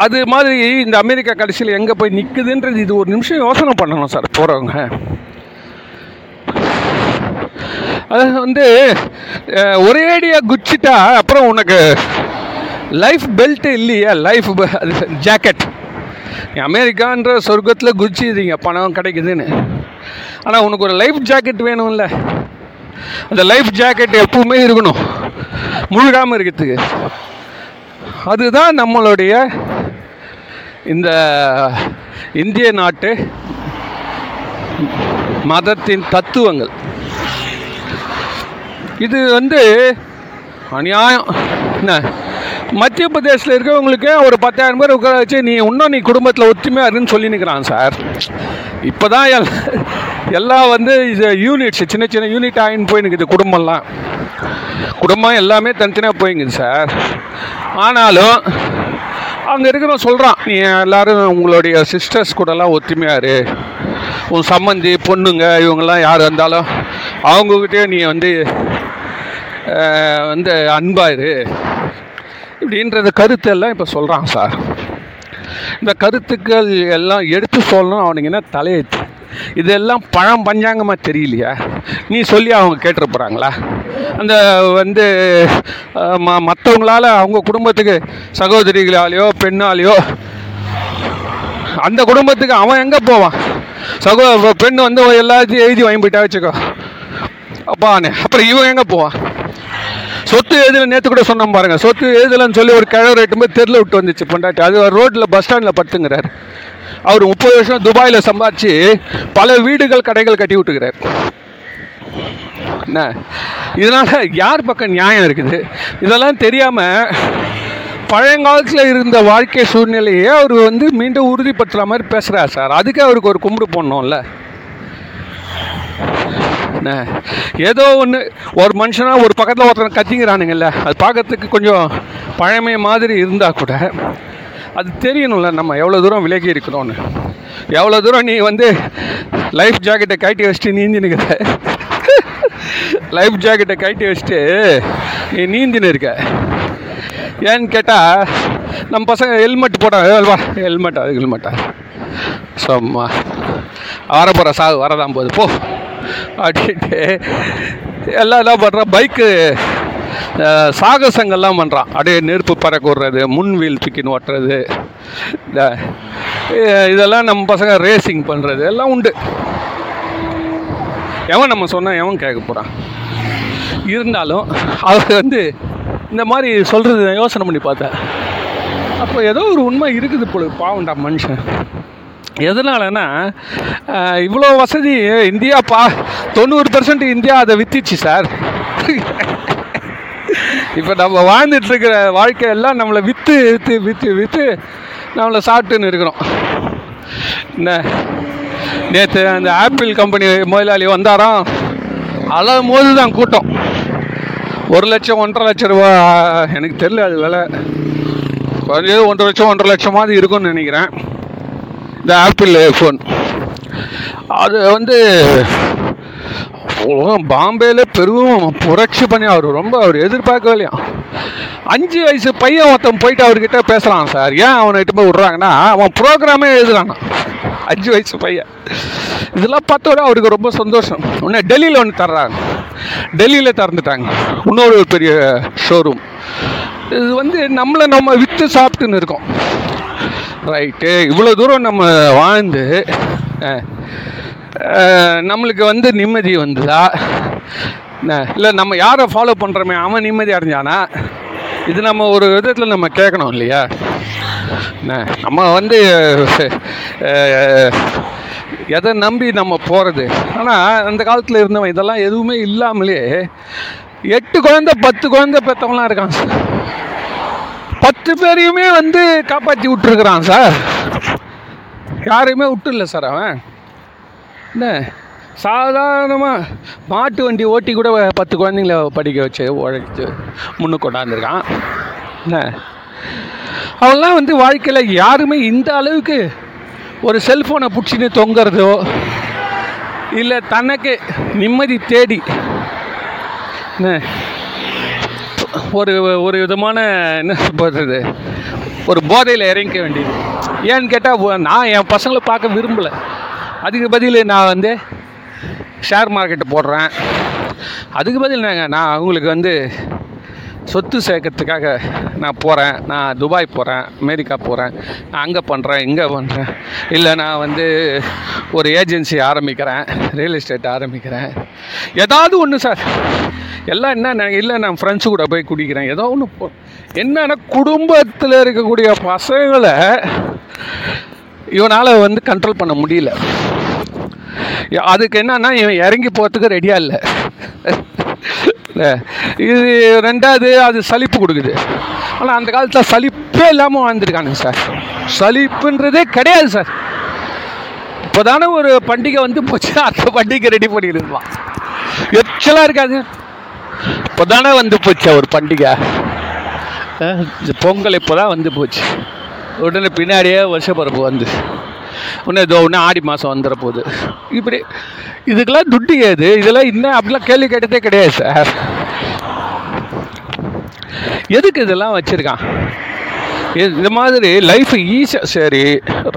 அது மாதிரி இந்த அமெரிக்கா கடைசியில் எங்கே போய் நிற்குதுன்றது இது ஒரு நிமிஷம் யோசனை பண்ணணும் சார் போகிறவங்க அது வந்து ஒரே ஒரேடியாக குச்சிட்டா அப்புறம் உனக்கு லைஃப் பெல்ட் இல்லையா? லைஃப் ஜாக்கெட் அமெரிக்கான்ற சொர்க்கத்தில் குச்சிடுறீங்க பணம் கிடைக்குதுன்னு. ஆனால் உனக்கு ஒரு லைஃப் ஜாக்கெட் வேணும்ல. அந்த லைஃப் ஜாக்கெட் எப்பவுமே இருக்கணும். முழுகாமல் இருக்கிறதுக்கு. அதுதான் நம்மளுடைய இந்த இந்திய நாட்டு மதத்தின் தத்துவங்கள். இது வந்து அநியாயம். என்ன? மத்திய பிரதேசில் இருக்கிறவங்களுக்கு ஒரு பத்தாயிரம் பேர் உட்கார வச்சு நீ இன்னும் நீ குடும்பத்தில் ஒற்றுமையாக இருக்குன்னு சொல்லி நிற்கிறான் சார். இப்போ தான் எல் எல்லாம் வந்து இது யூனிட்ஸ் சின்ன சின்ன யூனிட் ஆகின்னு போயினுக்குது குடும்பம்லாம். குடும்பம் எல்லாமே தனித்தனியாக போயிங்குது சார். ஆனாலும் அங்கே இருக்கிறவன் சொல்கிறான் நீ எல்லோரும் உங்களுடைய சிஸ்டர்ஸ் கூடலாம் ஒத்துமையாக இரு. உன் சம்மந்தி பொண்ணுங்க இவங்கெல்லாம் யார் வந்தாலும் அவங்கக்கிட்டே நீ வந்து வந்து அன்பாயிரு இரு. இப்படின்றத கருத்து எல்லாம் இப்போ சொல்கிறான் சார். இந்த கருத்துக்கள் எல்லாம் எடுத்து சொல்லணும் அவனுக்கு என்ன தலையெழுத்து இதெல்லாம் பழம் பஞ்சாங்கமாக தெரியலையா? நீ சொல்லி அவங்க கேட்டுற போகிறாங்களா அந்த வந்து ம மற்றவங்களால அவங்க குடும்பத்துக்கு சகோதரிகளாலேயோ பெண்ணாலேயோ அந்த குடும்பத்துக்கு அவன் எங்கே போவான்? சகோ பெண் வந்து எல்லாத்தையும் எழுதி வாங்கி போயிட்டா வச்சுக்கோ. அப்பானே அப்புறம் இவன் எங்கே போவான்? சொத்து எதில் நேற்று கூட சொன்னோம் பாருங்கள் சொத்து எதுலன்னு சொல்லி ஒரு கிழவர் எட்டு போய் தெருல விட்டு வந்துச்சு பொண்டாட்டி. அது ரோட்டில் பஸ் ஸ்டாண்டில் படுத்துங்கிறார். அவர் முப்பது வருஷம் துபாயில் சம்பாதிச்சு பல வீடுகள் கடைகள் கட்டி விட்டுக்கிறார். என்ன? இதனால் யார் பக்கம் நியாயம் இருக்குது? இதெல்லாம் தெரியாமல் பழங்காலத்தில் இருந்த வாழ்க்கை சூழ்நிலையே அவர் வந்து மீண்டும் உறுதிப்படுத்துகிற மாதிரி பேசுகிறார் சார். அதுக்கே அவருக்கு ஒரு கும்பிடு போடணும்ல. ஏதோ ஒன்று ஒரு மனுஷனாக ஒரு பக்கத்தில் ஒருத்தன் கத்திங்கிறானுங்கல்ல அது பார்க்கறதுக்கு கொஞ்சம் பழமை மாதிரி இருந்தால் கூட அது தெரியணும்ல நம்ம எவ்வளோ தூரம் விலகி இருக்கிறோன்னு எவ்வளோ தூரம் நீ வந்து லைஃப் ஜாக்கெட்டை கட்டி வச்சுட்டு நீந்தினுக்கிற? லைஃப் ஜாக்கெட்டை கட்டி வச்சுட்டு நீ நீந்தின்னு இருக்க ஏன்னு கேட்டால் நம்ம பசங்க ஹெல்மெட் போட்டாங்க ஹெல்மெட்டா ஹெல்மெட்டா சும்மா. வரப்போகிற சாவு சாகு வரதான் போகுது. போ. அப்படின்ட்டு எல்லாம் என்ன பண்ணுறான் பைக்கு சாகசங்கள்லாம் பண்ணுறான் அப்படியே நெருப்பு பறக்க விடுறது முன் வீல் தூக்கின்னு ஓட்டுறது இந்த இதெல்லாம் நம்ம பசங்க ரேசிங் பண்ணுறது எல்லாம் உண்டு. எவன் நம்ம சொன்னால் எவன் கேட்க போகிறான் இருந்தாலும் அவர் வந்து இந்த மாதிரி சொல்கிறது நான் யோசனை பண்ணி பார்த்தேன். அப்போ ஏதோ ஒரு உண்மை இருக்குது போல பாவண்டா மனுஷன். எதனாலனா இவ்வளோ வசதி இந்தியா பா தொண்ணூறு பர்சன்ட் இந்தியா அதை வித்திச்சு சார். இப்போ நம்ம வாழ்ந்துட்டுருக்கிற வாழ்க்கையெல்லாம் நம்மளை விற்று விற்று விற்று விற்று நம்மளை சாப்பிட்டுன்னு இருக்கிறோம். என்ன? நேற்று அந்த ஆப்பிள் கம்பெனி முதலாளி வந்தாராம். அழும் போது தான் கூட்டம். ஒரு லட்சம் ஒன்றரை லட்சம் ரூபா எனக்கு தெரியல அது விலை. குறைஞ்சது ஒன்றரை லட்சம் ஒன்றரை லட்சமாவது இருக்கும்னு நினைக்கிறேன். இந்த ஆப்பிள் ஃபோன் அது வந்து உலகம் பாம்பேல பெரும் புரட்சி பண்ணி அவர். ரொம்ப அவர் எதிர்பார்க்கவே இல்லையா? அஞ்சு வயசு பையன் ஒருத்தன் போயிட்டு அவர்கிட்ட பேசலாம் சார். ஏன் அவனை இட்டு போய் விட்றாங்கன்னா அவன் ப்ரோக்ராமே எழுதுறான். அஞ்சு வயசு பையன். இதெல்லாம் பார்த்தோட அவருக்கு ரொம்ப சந்தோஷம். உடனே டெல்லியில் ஒன்று தர்றாங்க. டெல்லியில் திறந்துட்டாங்க. இன்னொரு பெரிய ஷோரூம் இது வந்து நம்மளை நம்ம விற்று சாப்பிட்டுன்னு இருக்கோம். ரைட்டு இவ்வளோ தூரம் நம்ம வாழ்ந்து நம்மளுக்கு வந்து நிம்மதி வந்துதா? இல்லை நம்ம யாரை ஃபாலோ பண்ணுறோமே அவன் நிம்மதி அடைஞ்சானா? இது நம்ம ஒரு விதத்தில் நம்ம கேட்கணும் இல்லையா? நம்ம வந்து எதை நம்பி நம்ம போகிறது ஆனால் அந்த காலத்தில் இருந்தவன் இதெல்லாம் எதுவுமே இல்லாமலே எட்டு குழந்தை பத்து குழந்தை பெற்றவங்களாம் இருக்கான் சார். பத்து பேரையுமே வந்து காப்பாற்றி விட்டுருக்குறான் சார். யாரையுமே விட்டுல சார் அவன். என்ன? சாதாரணமாக மாட்டு வண்டி ஓட்டி கூட பத்து குழந்தைங்கள படிக்க வச்சு உழைச்சி முன்னு கொண்டாந்துருக்கான். என்ன? அவன்லாம் வந்து வாழ்க்கையில் யாருமே இந்த அளவுக்கு ஒரு செல்ஃபோனை பிடிச்சின்னு தொங்குறதோ இல்லை தனக்கு நிம்மதி தேடி. என்ன? ஒரு ஒரு விதமான என்ன சொல்கிறது ஒரு போதையில் இறங்கிக்க வேண்டியது. ஏன்னு கேட்டால் நான் என் பசங்களை பார்க்க விரும்பலை. அதுக்கு பதில் நான் வந்து ஷேர் மார்க்கெட்டு போடுறேன். அதுக்கு பதில் நாங்கள் நான் அவங்களுக்கு வந்து சொத்து சேர்க்கறதுக்காக நான் போகிறேன் நான் துபாய் போகிறேன் அமெரிக்கா போகிறேன் நான் அங்கே பண்ணுறேன் இங்கே பண்ணுறேன் இல்லை நான் வந்து ஒரு ஏஜென்சி ஆரம்பிக்கிறேன் ரியல் எஸ்டேட் ஆரம்பிக்கிறேன். ஏதாவது ஒன்று சார். எல்லாம் என்ன நான் இல்லை நான் ஃப்ரெண்ட்ஸு கூட போய் குடிக்கிறேன். ஏதோ ஒன்று போ என்னென்னா குடும்பத்தில் இருக்கக்கூடிய பசங்களை இவனால் வந்து கண்ட்ரோல் பண்ண முடியல. அதுக்கு என்னன்னா இவன் இறங்கி போகிறதுக்கு ரெடியாக இல்லை. இல்லை. இது ரெண்டாவது அது சலிப்பு கொடுக்குது. ஆனால் அந்த காலத்தில் சலிப்பே இல்லாமல் வாழ்ந்துருக்கானுங்க சார். சலிப்புன்றதே கிடையாது சார். இப்போ தானே ஒரு பண்டிகை வந்து போச்சு. அந்த பண்டிகை ரெடி பண்ணிடுவான் எச்சலாக இருக்காது. இப்போ தானே வந்து போச்சு ஒரு பண்டிகை. இந்த பொங்கல் இப்போ தான் வந்து போச்சு. உடனே பின்னாடியே வருஷப்பரப்பு வந்து. ஒன்று இதோ ஒன்று ஆடி மாதம் வந்துட போகுது இப்படி இதுக்கெல்லாம் துட்டு ஏது இதெல்லாம் இன்னும் அப்படிலாம் கேள்வி கேட்டதே கிடையாது சார். எதுக்கு இதெல்லாம் வச்சுருக்கான்? இந்த மாதிரி லைஃப் ஈஸியாக சரி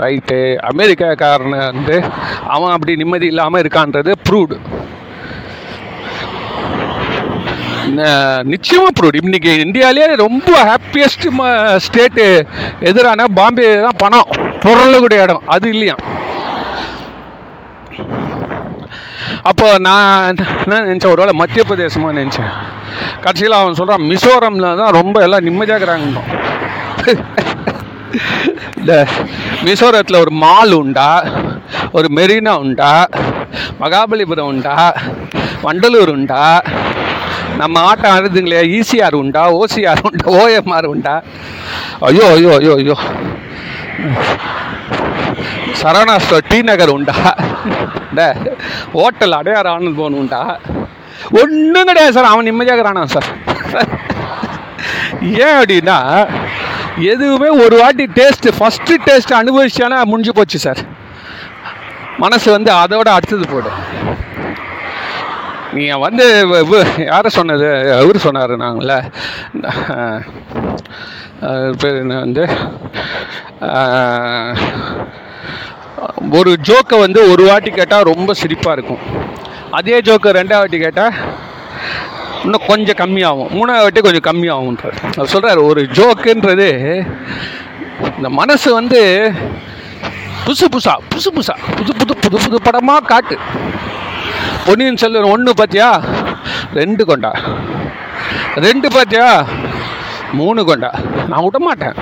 ரைட்டு அமெரிக்காக்காரன் வந்து அவன் அப்படி நிம்மதி இல்லாமல் இருக்கான்றது ப்ரூவ்டு நிச்சயமாக ப்ரூவ்டு இன்னைக்கு இந்தியாவிலே ரொம்ப ஹாப்பியஸ்ட் ஸ்டேட்டு எதிரான பாம்பே தான் பணம். பொருளக்கூடிய இடம் அது இல்லையா? அப்போ நான் என்ன நினச்சேன்? ஒருவேளை மத்திய பிரதேசமாக நினச்சேன். கடைசியில் அவன் சொல்கிறான் மிசோரமில் தான் ரொம்ப எல்லாம் நிம்மதியாக இருக்கிறாங்க இந்த மிசோரத்தில் ஒரு மால் உண்டா ஒரு மெரினா உண்டா மகாபலிபுரம் உண்டா வண்டலூர் உண்டா நம்ம ஆட்டம் ஆடுதுங்களே ஈசிஆர் உண்டா ஓசிஆர் உண்டா ஓஎம்ஆர் உண்டா? ஐயோ ஐயோ ஐயோ ஐயோ. சரவணா ஸ்டோர் டி நகர் உண்டா? இந்த ஹோட்டல் அடையார் ஆனந்த் போன் உண்டா? ஒன்றும் கிடையாது சார் அவன் நிம்மதியாக இருக்கிறானா சார்? ஏன் அப்படின்னா எதுவுமே ஒரு வாட்டி டேஸ்ட்டு ஃபஸ்ட்டு டேஸ்ட் அனுபவிச்சானா முடிஞ்சு போச்சு சார். மனசு வந்து அதோட அடுத்தது போடும் நீங்கள் வந்து யாரை சொன்னது? அவர் சொன்னார் நாங்கள பேர் என்ன வந்து? ஒரு ஜோக்கை வந்து ஒரு வாட்டி கேட்டால் ரொம்ப சிரிப்பாக இருக்கும். அதே ஜோக்கை ரெண்டாவது வாட்டி கேட்டால் இன்னும் கொஞ்சம் கம்மியாகும். மூணாவது வாட்டி கொஞ்சம் கம்மியாகும்ன்றார். அவர் சொல்கிறார் ஒரு ஜோக்குன்றது இந்த மனசு வந்து புதுசு புதுசா புதுசு புதுசா புது புது புது புது படமாக காட்டு. பொன்னியின் செல்வன் ஒன்று பார்த்தியா ரெண்டு கொண்டா. ரெண்டு பார்த்தியா மூணு கொண்டா. நான் விட மாட்டேன்.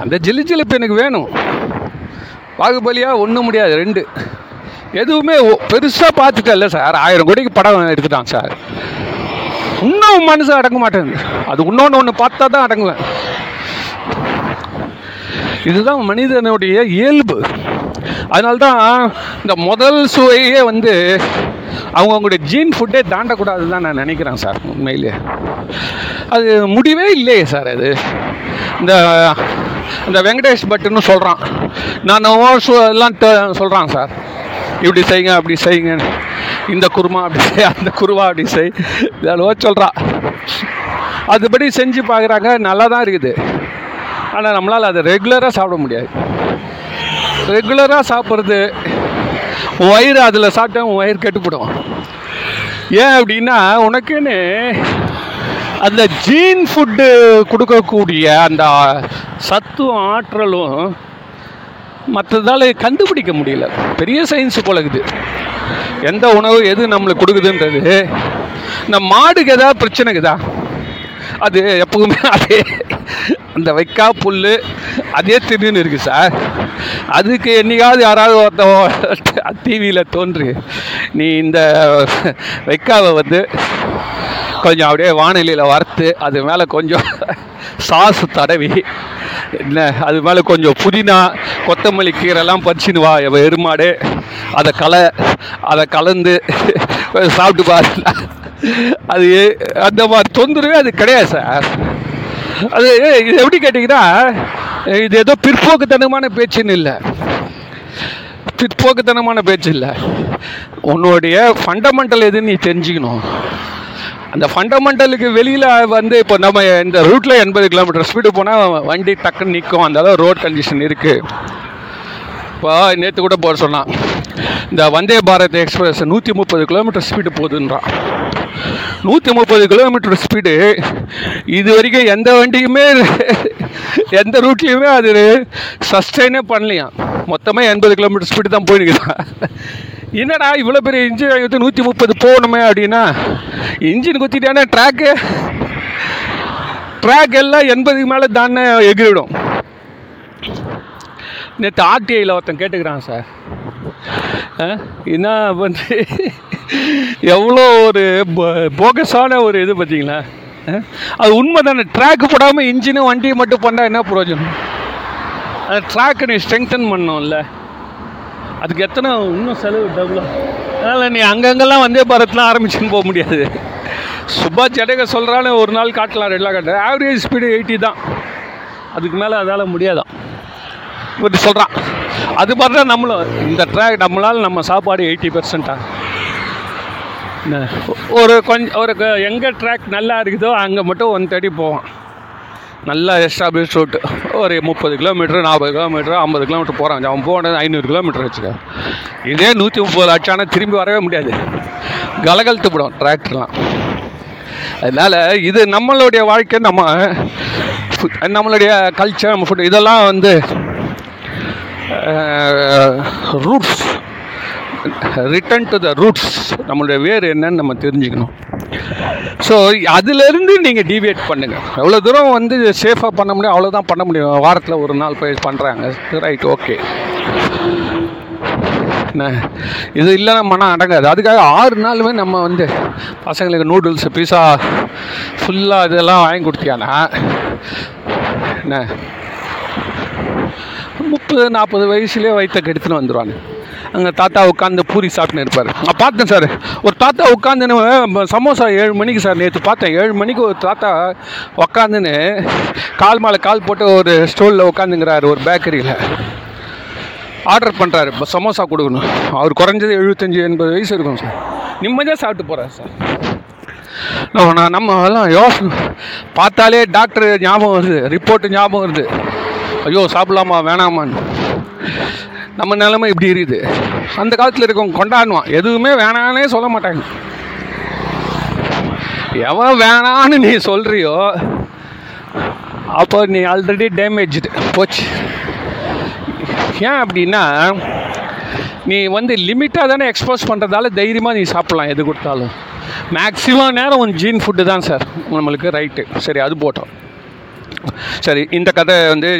அந்த ஜிலி ஜிலிப்பு எனக்கு வேணும். பாகுபலியாக ஒன்றும் முடியாது ரெண்டு. எதுவுமே பெருசாக பார்த்துட்டல சார். ஆயிரம் கோடிக்கு படம் எடுத்துட்டான் சார். இன்னும் மனசு அடங்க மாட்டேங்குது. அது இன்னொன்று ஒன்று பார்த்தா தான் அடங்குவேன். இதுதான் மனிதனுடைய இயல்பு. அதனால்தான் இந்த முதல் சுவையே வந்து அவங்கவுங்களுடைய ஜீன் ஃபுட்டே தாண்டக்கூடாது தான் நான் நினைக்கிறேன் சார் உண்மையிலே அது முடிவே இல்லையே சார் அது. இந்த இந்த வெங்கடேஷ் பட்டுன்னு சொல்கிறான் நான் எல்லாம் சொல்கிறான் சார். இப்படி செய்யுங்க அப்படி செய்யுங்க. இந்த குருமா அப்படி செய் அந்த குருவா அப்படி செய். இதெல்லாம் சொல்கிறான் அதுபடி செஞ்சு பார்க்குறாங்க நல்லா தான் இருக்குது. ஆனால் நம்மளால் அதை ரெகுலராக சாப்பிட முடியாது. ரெகுலராக சாப்பிட்றது வயிறு அதில் சாப்பிட்டா உன் ஒயர் கெட்டுப்படும் ஏன் அப்படின்னா உனக்குன்னு அந்த ஜீன் ஃபுட்டு கொடுக்கக்கூடிய அந்த சத்தும் ஆற்றலும் மற்றதால் கண்டுபிடிக்க முடியல. பெரிய சயின்ஸ் பழகுது இருக்குது. எந்த உணவு எது நம்மளுக்கு கொடுக்குதுன்றது? இந்த மாடுக்கு ஏதாவது பிரச்சனைக்குதா அது எப்பவுமே அதே. அந்த வைக்கா புல் அதே திடீர்னு இருக்குது சார். அதுக்கு என்னைக்காவது யாராவது ஒருத்த டிவியில் தோன்றி நீ இந்த வைக்காவை வந்து கொஞ்சம் அப்படியே வானிலையில் வறுத்து அது மேலே கொஞ்சம் சாஸ் தடவி என்ன அது மேலே கொஞ்சம் புதினா கொத்தமல்லி கீரைலாம் பறிச்சுன்னு வா எருமாடு. அதை களை அதை கலந்து சாப்பிட்டு பாரு அது அந்த மாதிரி தொந்தரவே அது கிடையாது சார் அது இது எப்படி கேட்டிங்கன்னா இது ஏதோ பிற்போக்குத்தனமான பேச்சுன்னு இல்லை. பிற்போக்குத்தனமான பேச்சு இல்லை. உன்னுடைய ஃபண்டமெண்டல் எதுன்னு நீ தெரிஞ்சுக்கணும். அந்த ஃபண்டமெண்டலுக்கு வெளியில் வந்து இப்போ நம்ம இந்த ரூட்டில் எண்பது கிலோமீட்டர் ஸ்பீடு போனால் வண்டி டக்குன்னு நிற்கும் அந்த அளவு ரோட் கண்டிஷன் இருக்குது இப்போ நேற்று கூட போட சொன்னான். இந்த வந்தே பாரத் எக்ஸ்பிரஸ் நூற்றி முப்பது கிலோமீட்டர் ஸ்பீடு போகுதுன்றான் நூற்றி முப்பது கிலோமீட்டர் ஸ்பீடு இது வரைக்கும் எந்த வண்டியுமே எந்த ரூட்லேயுமே அது சஸ்டைனே பண்ணலையாம் மொத்தமாக எண்பது கிலோமீட்டர் ஸ்பீடு தான் போயிருக்குதான் என்னடா இவ்வளோ பெரிய இன்ஜின் வந்து நூற்றி முப்பது போகணுமே அப்படின்னா இன்ஜின் குத்திட்டானே ட்ராக்கு ட்ராக் எல்லாம் எண்பதுக்கு மேலே தானே எகிரிவிடும். நேற்று ஆர்டிஐயில் ஒருத்தன் கேட்டுக்கிறான் சார் என்ன வந்து எவ்வளோ ஒரு போகஸான ஒரு இது பார்த்தீங்களா? அது உண்மை தானே ட்ராக் போடாமல் இன்ஜினும் வண்டியை மட்டும் பண்ணால் என்ன பிரயோஜனம் அந்த ட்ராக்கை நீ ஸ்ட்ரெங்தன் பண்ணோம்ல அதுக்கு எத்தனை இன்னும் செலவு டபுளா அதனால் நீ அங்கங்கெல்லாம் வந்தே பாரத்லாம் ஆரம்பிச்சுன்னு போக முடியாது. சுபாஷ் ஜடேகர் சொல்கிறான்னு ஒரு நாள் காட்டலாம் ரெண்டு நாள் காட்டலாம். ஆவரேஜ் ஸ்பீடு எயிட்டி தான். அதுக்கு மேலே அதால் முடியாதான். இப்படி சொல்கிறான் அது மாதிரி தான் நம்மளும் இந்த ட்ராக் நம்மளால் நம்ம சாப்பாடு எயிட்டி பெர்சென்ட்டா ஒரு கொஞ்சம் ஒரு க- எங்கே ட்ராக் நல்லா இருக்குதோ அங்கே மட்டும் ஒன் தேர்ட்டி போவோம் நல்லா எஸ்டாப்ளிஷ் ரூட் ஒரு முப்பது கிலோமீட்டர் நாற்பது கிலோமீட்டர் ஐம்பது கிலோமீட்டர் போகிறான் அவன் போனது ஐநூறு கிலோமீட்டர் வச்சுக்க. இதே நூற்றி முப்பது லட்சம் ஆனால் திரும்பி வரவே முடியாது. கலகலத்து போடும் டிராக்டர்லாம் அதனால் இது நம்மளுடைய வாழ்க்கை நம்ம நம்மளுடைய கல்ச்சர் நம்ம ஃபுட் இதெல்லாம் வந்து roots return to the roots நம்மளுடைய வேர் என்னன்னு நம்ம தெரிஞ்சுக்கணும். ஸோ அதுலேருந்து நீங்கள் டிவியேட் பண்ணுங்கள் எவ்வளோ தூரம் வந்து சேஃபாக பண்ண முடியும் அவ்வளோதான் பண்ண முடியும். வாரத்தில் ஒரு நாள் போய் பண்ணுறாங்க ரைட் ஓகே இது இல்லைன்னா மனம் அடங்காது. அதுக்காக ஆறு நாளுமே நம்ம வந்து பசங்களுக்கு நூடுல்ஸ் பீஸா ஃபுல்லாக இதெல்லாம் வாங்கி கொடுத்தியானா? என்ன? முப்பது நாற்பது வயசுலேயே வயிற்ற கெடுத்துன்னு வந்துடுவாங்க அங்கே தாத்தா உட்காந்து பூரி சாப்பிட்டுன்னு இருப்பார். நான் பார்த்தேன் சார். ஒரு தாத்தா உட்காந்துன்னு சமோசா ஏழு மணிக்கு சார் நேற்று பார்த்தேன். ஏழு மணிக்கு ஒரு தாத்தா உட்காந்துன்னு கால் மேலே கால் போட்டு ஒரு ஸ்டோலில் உட்காந்துங்கிறாரு ஒரு பேக்கரியில். ஆர்டர் பண்ணுறாரு இப்போ சமோசா கொடுக்கணும். அவர் குறைஞ்சது எழுபத்தஞ்சி எண்பது வயசு இருக்கும் சார். நிம்மதியாக சாப்பிட்டு போகிறார் சார். நான் நம்ம எல்லாம் யோசனை பார்த்தாலே டாக்டர் ஞாபகம் வருது. ரிப்போர்ட்டு ஞாபகம் வருது. ஐயோ சாப்பிடலாமா? வேணாமான்னு நம்ம நிலைமை இப்படி இருக்குது. அந்த காலத்தில் இருக்கவங்க கொண்டாடுவான். எதுவுமே வேணான்னே சொல்ல மாட்டாங்க. எவன் வேணான்னு நீ சொல்கிறியோ அப்போ நீ ஆல்ரெடி டேமேஜ்டு போச்சு. ஏன் அப்படின்னா நீ வந்து லிமிட்டாக தானே எக்ஸ்போஸ் பண்ணுறதால தைரியமாக நீ சாப்பிட்லாம் எது கொடுத்தாலும். மேக்ஸிமம் நேரம் உன் ஜீன் ஃபுட்டு தான் சார் நம்மளுக்கு ரைட்டு சரி அது போட்டோம். சரி இந்த கதை வந்து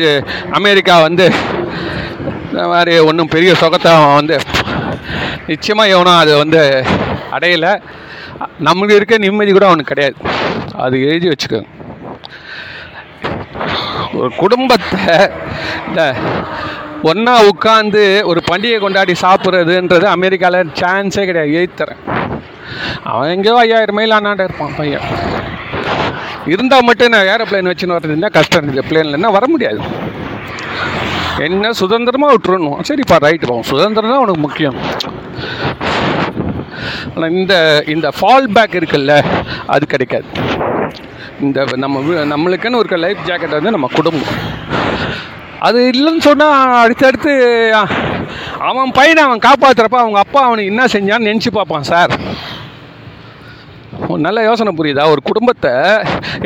அமெரிக்கா வந்து இந்த மாதிரி ஒன்றும் பெரிய சொகத்தை அவன் வந்து நிச்சயமாக எவனும் அது வந்து அடையலை. நம்மளுக்கு இருக்க நிம்மதி கூட அவனுக்கு கிடையாது. அது எழுதி வச்சுக்கோங்க ஒரு குடும்பத்தை இந்த ஒன்றா உட்காந்து ஒரு பண்டிகை கொண்டாடி சாப்பிட்றதுன்றது அமெரிக்காவில் சான்ஸே கிடையாது. எழுத்தரேன் அவன் எங்கேயோ ஐயாயிரம் மைல் ஆனாண்ட இருப்பான் பையன். இருந்தால் மட்டும் நான் ஏரோப்ளேன் வச்சுன்னு வர்றதுன்னா கஷ்டம் இருக்குது. பிளேன்லன்னா வர முடியாது. என்ன சுதந்திரமாக விட்டுருணும் சரிப்பா ரைட்டு போவோம் சுதந்திரம் தான் உனக்கு முக்கியம். ஆனால் இந்த இந்த ஃபால் பேக் இருக்குல்ல அது கிடைக்காது. இந்த நம்ம நம்மளுக்குன்னு ஒரு லைஃப் ஜாக்கெட் வந்து நம்ம குடும்பம் அது இல்லைன்னு சொன்னால் அடுத்தடுத்து அவன் பையனை அவன் காப்பாற்றுறப்ப அவங்க அப்பா அவனுக்கு என்ன செஞ்சான்னு நினச்சி பார்ப்பான் சார் ஒரு நல்ல யோசனை புரியுதா? ஒரு குடும்பத்தை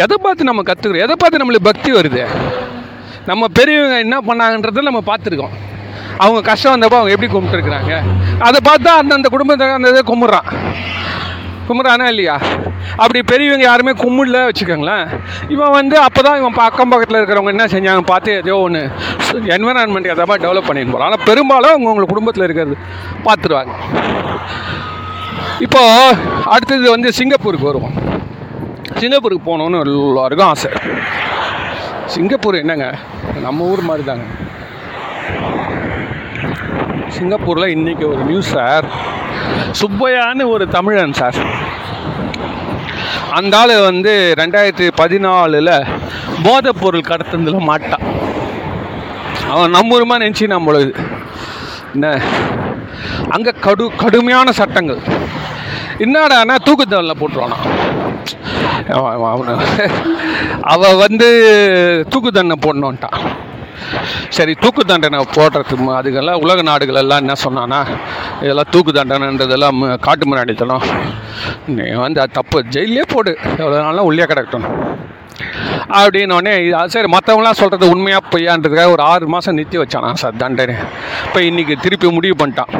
எதை பார்த்து நம்ம கற்றுக்குறோம் எதை பார்த்து நம்மளுக்கு பக்தி வருது? நம்ம பெரியவங்க என்ன பண்ணாங்கன்றத நம்ம பார்த்துருக்கோம். அவங்க கஷ்டம் வந்தப்போ அவங்க எப்படி கும்பிட்டுருக்குறாங்க? அதை பார்த்தா அந்தந்த குடும்பத்தை அந்த இதை கும்பிட்றான். கும்பிட்றானா இல்லையா? அப்படி பெரியவங்க யாருமே கும்பிடல வச்சுக்கோங்களேன். இவன் வந்து அப்போ தான் இவன் அக்கம் பக்கத்தில் இருக்கிறவங்க என்ன செஞ்சாங்க? பார்த்து ஏதோ ஒன்று என்விரான்மெண்ட் எதாவது டெவலப் பண்ணிட்டு போகிறான் ஆனால் பெரும்பாலும் அவங்க உங்கள் குடும்பத்தில் இருக்கிறது பார்த்துருவாங்க. இப்போ அடுத்தது வந்து சிங்கப்பூருக்கு வருவோம். சிங்கப்பூருக்கு போகணுன்னு எல்லாருக்கும் ஆசை. சிங்கப்பூர் என்னங்க? நம்ம ஊர் மாதிரி தாங்க சிங்கப்பூரில் இன்றைக்கி ஒரு நியூஸ் சார். சுப்பையான்னு ஒரு தமிழன் சார். அந்த ஆள் வந்து ரெண்டாயிரத்தி பதினாலில் போதைப் பொருள் மாட்டான். அவன் நம்ம நினச்சி நம்மளுது என்ன? அங்கே கடு கடுமையான சட்டங்கள். என்னடானா தூக்குத்தலில் போட்டுருவானா? அவன் அவள் அவ வந்து தூக்கு தண்டனை போடணுன்ட்டான் சரி தூக்கு தண்டனை போடுறதுக்கு அதுக்கெல்லாம் உலக நாடுகள் எல்லாம் என்ன சொன்னான்னா இதெல்லாம் தூக்கு தண்டனைன்றதெல்லாம் காட்டு முன்னாடித்தனம் நீ வந்து அது தப்பு. ஜெயிலே போடு. எவ்வளோ நாளும் உள்ளே கிடக்கட்டும். அப்படின்னோடனே சரி மற்றவங்களாம் சொல்கிறது உண்மையாக பொய்யான்றதுக்காக ஒரு ஆறு மாதம் நிறுத்தி வச்சானா சார் தண்டனை. இப்போ இன்றைக்கி திருப்பி முடிவு பண்ணிட்டான்.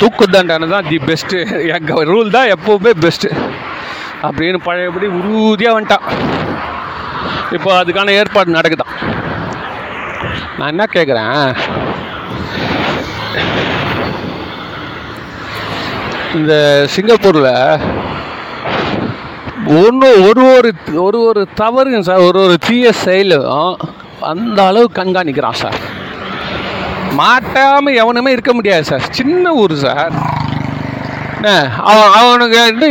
தூக்கு தண்டனை தான் தி பெஸ்ட்டு எங்கள் ரூல் தான் எப்போவுமே பெஸ்ட்டு அப்படின்னு பழையபடி உறுதியாக வந்துட்டான். இப்போ அதுக்கான ஏற்பாடு நடக்குதான். நான் என்ன கேட்குறேன் இந்த சிங்கப்பூரில் ஒன்று ஒரு ஒரு ஒரு ஒரு தவறுங்க சார். ஒரு ஒரு தீய செயலும் அந்த அளவு கண்காணிக்கிறான் சார். மாட்டாமல் எவனுமே இருக்க முடியாது சார். சின்ன ஊர் சார். அவன் அவனுக்கு வந்து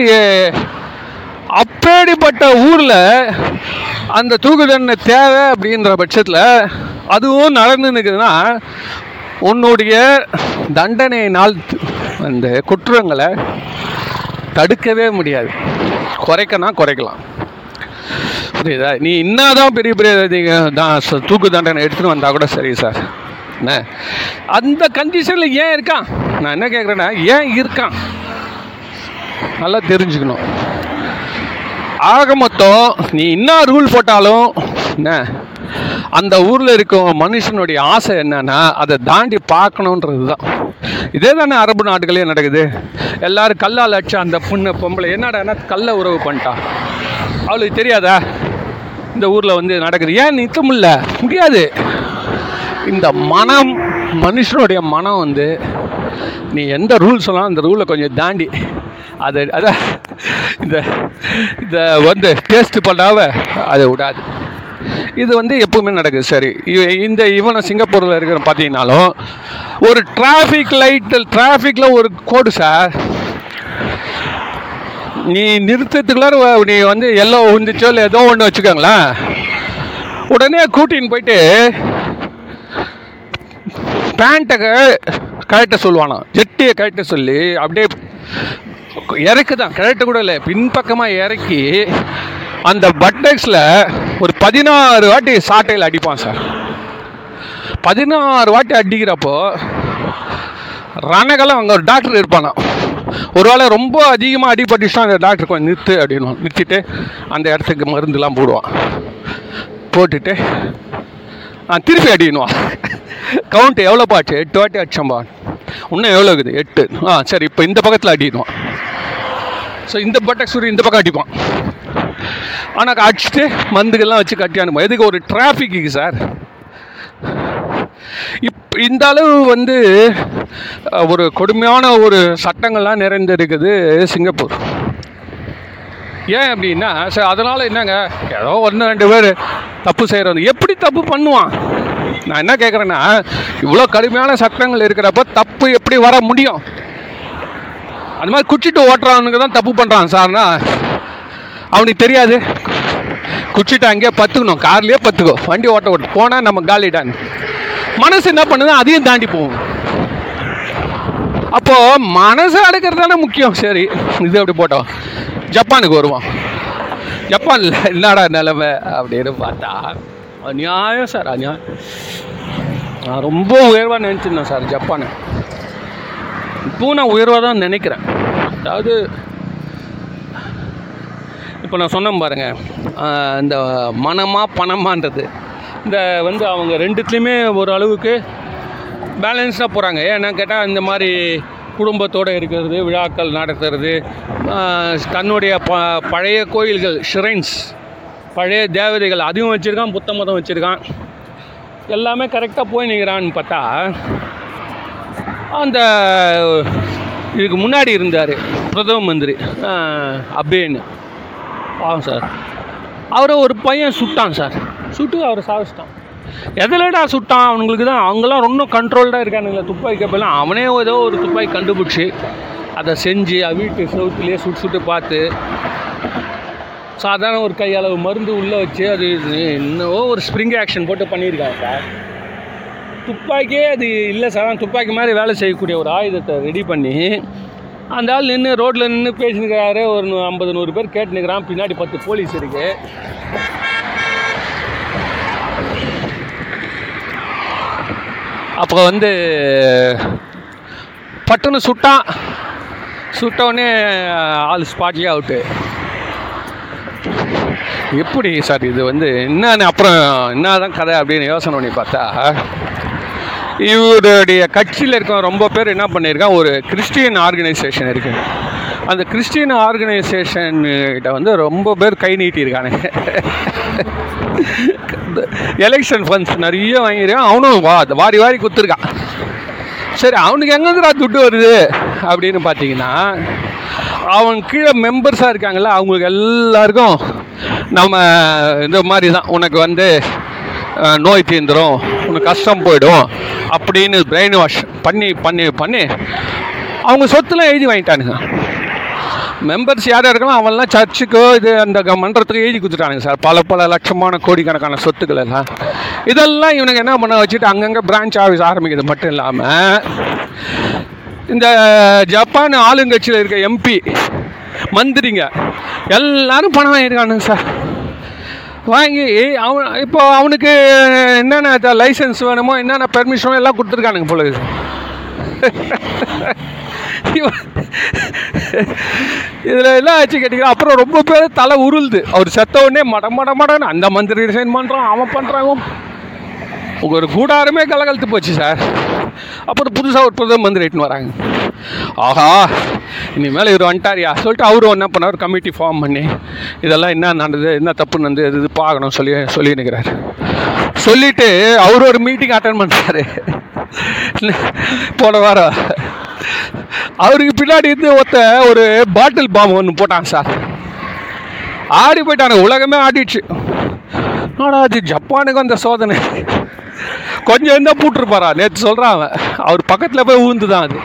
அப்பேடிப்பட்ட ஊரில் அந்த தூக்கு தண்டனை தேவை அப்படின்ற பட்சத்தில் அதுவும் நடந்து நிற்குதுன்னா உன்னுடைய தண்டனையினால் அந்த குற்றங்களை தடுக்கவே முடியாது. குறைக்கனா குறைக்கலாம். புரியுதா? நீ இன்னாதான் பெரிய பெரிய தான் தூக்கு தண்டனை எடுத்துகிட்டு வந்தால் கூட சரி சார். என்ன? அந்த கண்டிஷனில் ஏன் இருக்கான்? நான் என்ன கேட்குறேன்னா ஏன் இருக்கான்? நல்லா தெரிஞ்சுக்கணும். ஆக மொத்தம் நீ என்ன ரூல் போட்டாலும் என்ன? அந்த ஊரில் இருக்க மனுஷனுடைய ஆசை என்னன்னா அதை தாண்டி பார்க்கணுன்றது தான் இதே தானே அரபு நாடுகளே நடக்குது. எல்லாரும் கல்லால் அடிச்சா அந்த பொண்ணு பொம்பளை என்னடான்னா கல்லை உறவு பண்ணிட்டா? அவளுக்கு தெரியாதா? இந்த ஊரில் வந்து நடக்குது. ஏன் நிற்க முடியல முடியாது. இந்த மனம் மனுஷனுடைய மனம் வந்து நீ எந்த ரூல் சொன்னாலும் அந்த ரூலை கொஞ்சம் தாண்டி அதை அதான் இந்த இதை வந்து டேஸ்ட் பண்ணாம அதை விடாது. இது வந்து எப்பவுமே நடக்குது சரி. இந்த இவனை சிங்கப்பூரில் இருக்கிற பார்த்தீங்கன்னாலும் ஒரு டிராஃபிக் லைட்டு டிராஃபிக்கில் ஒரு கோடு சார் நீ நிறுத்தத்துக்குள்ளார வ- நீ வந்து எல்லோ உந்துச்சோ இல்லை ஏதோ ஒன்று வச்சுக்கோங்களேன். உடனே கூட்டின்னு போயிட்டு பேண்ட்டை கழட்ட சொல்லுவானா? ஜெட்டியை கழட்ட சொல்லி அப்படியே இறக்குதான். கழட்ட கூட இல்லை பின்பக்கமாக இறக்கி அந்த பட்டக்ஸில் ஒரு பதினாறு வாட்டி சாட்டையில் அடிப்பான் சார் பதினாறு வாட்டி அடிக்கிறப்போ ரணகலம் அங்கே ஒரு டாக்டர் இருப்பானா? ஒருவேளை ரொம்ப அதிகமாக அடிபட்டுச்சுன்னா அந்த டாக்டர் கொஞ்சம் நிறுத்து அப்படின்னு நிறுத்திட்டு அந்த இடத்துக்கு மருந்துலாம் போடுவான். போட்டுட்டு திருப்பி அடிக்கணுவான் கவுண்ட் எவ்வளோ பாச்சு எட்டு வாட்டி அடிச்சம்பா இன்னும் எவ்வளோ இருக்குது? எட்டு. ஆ சரி இப்போ இந்த பக்கத்தில் அடிக்கணும் ஸோ இந்த பட்டக் சூரிய இந்த பக்கம் அடிப்பான். ஆனால் அடிச்சுட்டு மருந்துகள்லாம் வச்சு கட்டி அனுப்புவோம். எதுக்கு? ஒரு டிராஃபிக்கு சார். இப் இந்த அளவு வந்து ஒரு கொடுமையான ஒரு சட்டங்கள்லாம் நிறைந்திருக்குது சிங்கப்பூர். ஏன் அப்படின்னா சரி அதனால் என்னங்க? ஏதோ ஒன்று ரெண்டு பேர் தப்பு செய்கிறவங்க எப்படி தப்பு பண்ணுவான்? நான் என்ன கேட்குறேன்னா இவ்வளோ கடுமையான சட்டங்கள் இருக்கிறப்ப தப்பு எப்படி வர முடியும்? அது மாதிரி குச்சிட்டு ஓட்டுறவனுக்கு தான் தப்பு பண்ணுறான் சார்னா அவனுக்கு தெரியாது. குச்சிட்டா அங்கேயே பத்துக்கணும். கார்லேயே பத்துக்கோ. வண்டி ஓட்ட ஓட்டு. போனால் நம்ம காலிடான் மனசு என்ன பண்ணுது அதையும் தாண்டி போகும். அப்போ மனசு அடக்கிறது தானே முக்கியம். சரி இது அப்படி போட்டோம்? ஜப்பானுக்கு வருவோம் ஜப்பானில் என்னடா நிலைமை அப்படின்னு பார்த்தா அநியாயம் சார் அநியாயம். நான் ரொம்ப உயர்வாக நினச்சிருந்தேன் சார் ஜப்பானை. இப்போவும் நான் உயர்வாக தான் நினைக்கிறேன். அதாவது இப்போ நான் சொன்னேன் பாருங்கள் இந்த மனமாக பணமான்றது. இந்த வந்து அவங்க ரெண்டுத்துலேயுமே ஒரு அளவுக்கு பேலன்ஸாக போகிறாங்க ஏன்னா கேட்டால் இந்த மாதிரி குடும்பத்தோடு இருக்கிறது விழாக்கள் நடத்துறது தன்னுடைய ப பழைய கோயில்கள் ஷ்ரைன்ஸ் பழைய தேவதைகள் அதையும் வச்சுருக்கான் புத்த மதம் வச்சுருக்கான். எல்லாமே கரெக்டாக போய் நிற்கிறான்னு பார்த்தா அந்த இதுக்கு முன்னாடி இருந்தார் பிரதம மந்திரி அபேன்னு பாவம் சார். அவரை ஒரு பையன் சுட்டான் சார். சுட்டு அவரை சாவிச்சிட்டான் எதுலடா சுட்டான்? அவங்களுக்கு தான் அவங்களாம் ரொம்ப கண்ட்ரோல்டாக இருக்கானுங்களே துப்பாக்கி கப்பெல்லாம். அவனே ஏதோ ஒரு துப்பாக்கி கண்டுபிடிச்சி அதை செஞ்சு வீட்டு செவுத்துலேயே சுட்டு சுட்டு பார்த்து சாதாரண ஒரு கையளவு மருந்து உள்ளே வச்சு அது இன்னவோ ஒரு ஸ்ப்ரிங் ஆக்ஷன் போட்டு பண்ணியிருக்காங்க சார். துப்பாக்கியே அது இல்லை சார். துப்பாக்கி மாதிரி வேலை செய்யக்கூடிய ஒரு ஆயுதத்தை ரெடி பண்ணி அந்த ஆள் நின்று ரோட்டில் நின்று பேசினுக்கிறாரு. ஒரு ஐம்பது நூறு பேர் கேட்டுனுக்கிறான். பின்னாடி பத்து போலீஸ் இருக்கு. அப்போ வந்து பட்டுன்னு சுட்டான் சுட்டவுடனே ஆள் ஸ்பாட்லேயே அவுட்டு எப்படி சார் இது வந்து என்னன்னு அப்புறம் என்னதான் கதை அப்படின்னு யோசனை பண்ணி பார்த்தா இவருடைய கட்சியில் இருக்க ரொம்ப பேர் என்ன பண்ணியிருக்கான் ஒரு கிறிஸ்டியன் ஆர்கனைசேஷன் இருக்கு. அந்த கிறிஸ்டியன் ஆர்கனைசேஷன் கிட்ட வந்து ரொம்ப பேர் கை நீட்டியிருக்கானுங்க எலெக்ஷன் ஃபண்ட்ஸ் நிறைய வாங்கியிருக்கான் அவனும் வா வாரி வாரி குத்துருக்கான் சரி அவனுக்கு எங்கேருந்துடா துட்டு வருது? அப்படின்னு பார்த்தீங்கன்னா அவன் கீழே மெம்பர்ஸாக இருக்காங்கல்ல அவங்களுக்கு எல்லாருக்கும் நம்ம இந்த மாதிரி தான். உனக்கு வந்து நோய் தீந்துடும் உனக்கு கஷ்டம் போயிடும் அப்படின்னு பிரெயின் வாஷ் பண்ணி பண்ணி பண்ணி அவங்க சொத்துலாம் எழுதி வாங்கிட்டானுங்க. மெம்பர்ஸ் யார் இருக்கலாம் அவன்லாம் சர்ச்சுக்கோ இது அந்த க- மன்றத்துக்கு எழுதி கொடுத்துட்டானுங்க சார். பல பல லட்சமான கோடிக்கணக்கான சொத்துக்கள் எல்லாம். இதெல்லாம் இவனுக்கு என்ன பண்ண வச்சுட்டு அங்கங்கே பிரான்ச் ஆஃபீஸ் ஆரம்பிக்கிறது மட்டும் இல்லாமல் இந்த ஜப்பான் ஆளுங்கட்சியில் இருக்க எம்பி மந்திரிங்க எல்லாரும் பணம் வாங்கியிருக்கானுங்க சார். வாங்கி அவன் இப்போ அவனுக்கு என்னென்ன லைசன்ஸ் வேணுமோ என்னென்ன பெர்மிஷனோ எல்லாம் கொடுத்துருக்கானுங்க போல இதில் எல்லாம் ஆச்சு கேட்டிங்கன்னா அப்புறம் ரொம்ப பேர் தலை உருளுது. அவர் செத்த உடனே மட மட மடன்னு அந்த மந்திரி ரிசைன் பண்ணுறான் அவன் பண்ணுறான் ஒரு கூடாரமே கலகலத்து போச்சு சார் அப்புறம் புதுசாக ஒரு பிரதம மந்திரி இட்டுன்னு வராங்க. ஆஹா இனிமேல் இவர் வந்துட்டாரியா? சொல்லிட்டு அவரும் என்ன பண்ணார்? கமிட்டி ஃபார்ம் பண்ணி இதெல்லாம் என்ன நடந்தது என்ன தப்பு நடந்தது இது இது பார்க்கணும் சொல்லி சொல்லி நிற்கிறார் சொல்லிட்டு அவர் ஒரு மீட்டிங் அட்டன் பண்ணுறாரு போன வாரம். அவருக்கு பின்னாடி இருந்து ஒருத்த ஒரு பாட்டில் பாம் ஒன்று போட்டான் சார். ஆடி போயிட்டானு உலகமே ஆடிடுச்சு. ஆனால் அது ஜப்பானுக்கு அந்த சோதனை. கொஞ்சம் இருந்தால் பூட்டிருப்பாரா? நேற்று சொல்கிறான் அவன். அவர் பக்கத்தில் போய் ஊந்து தான் அது.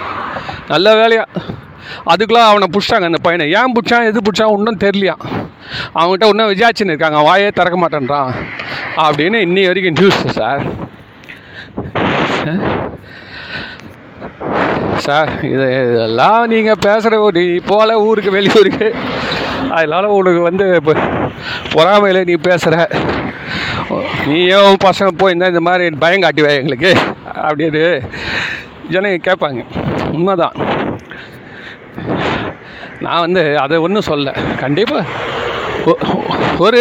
நல்ல வேலையா. அதுக்குலாம் அவனை பிடிச்சாங்க அந்த பையனை. ஏன் பிடிச்சான் எது பிடிச்சான் ஒன்றும் தெரியலையா. அவன்கிட்ட ஒன்றும் விஜயாச்சின்னு இருக்காங்க வாயே திறக்க மாட்டேன்றான் அப்படின்னு இன்னி வரைக்கும் நியூஸ் சார் சார் இது இதெல்லாம் நீங்கள் பேசுகிற ஒரு நீ போல ஊருக்கு வெளியூருக்கு. அதனால உனக்கு வந்து இப்போ பொறாமையில் நீ பேசுகிற நீயும் உன் பசங்க போயிருந்தா இந்த மாதிரி பயம் காட்டுவே எங்களுக்கு அப்படின்னு ஜனங்க கேட்பாங்க. உண்மைதான். நான் வந்து அதை ஒன்றும் சொல்ல கண்டிப்பாக ஒரு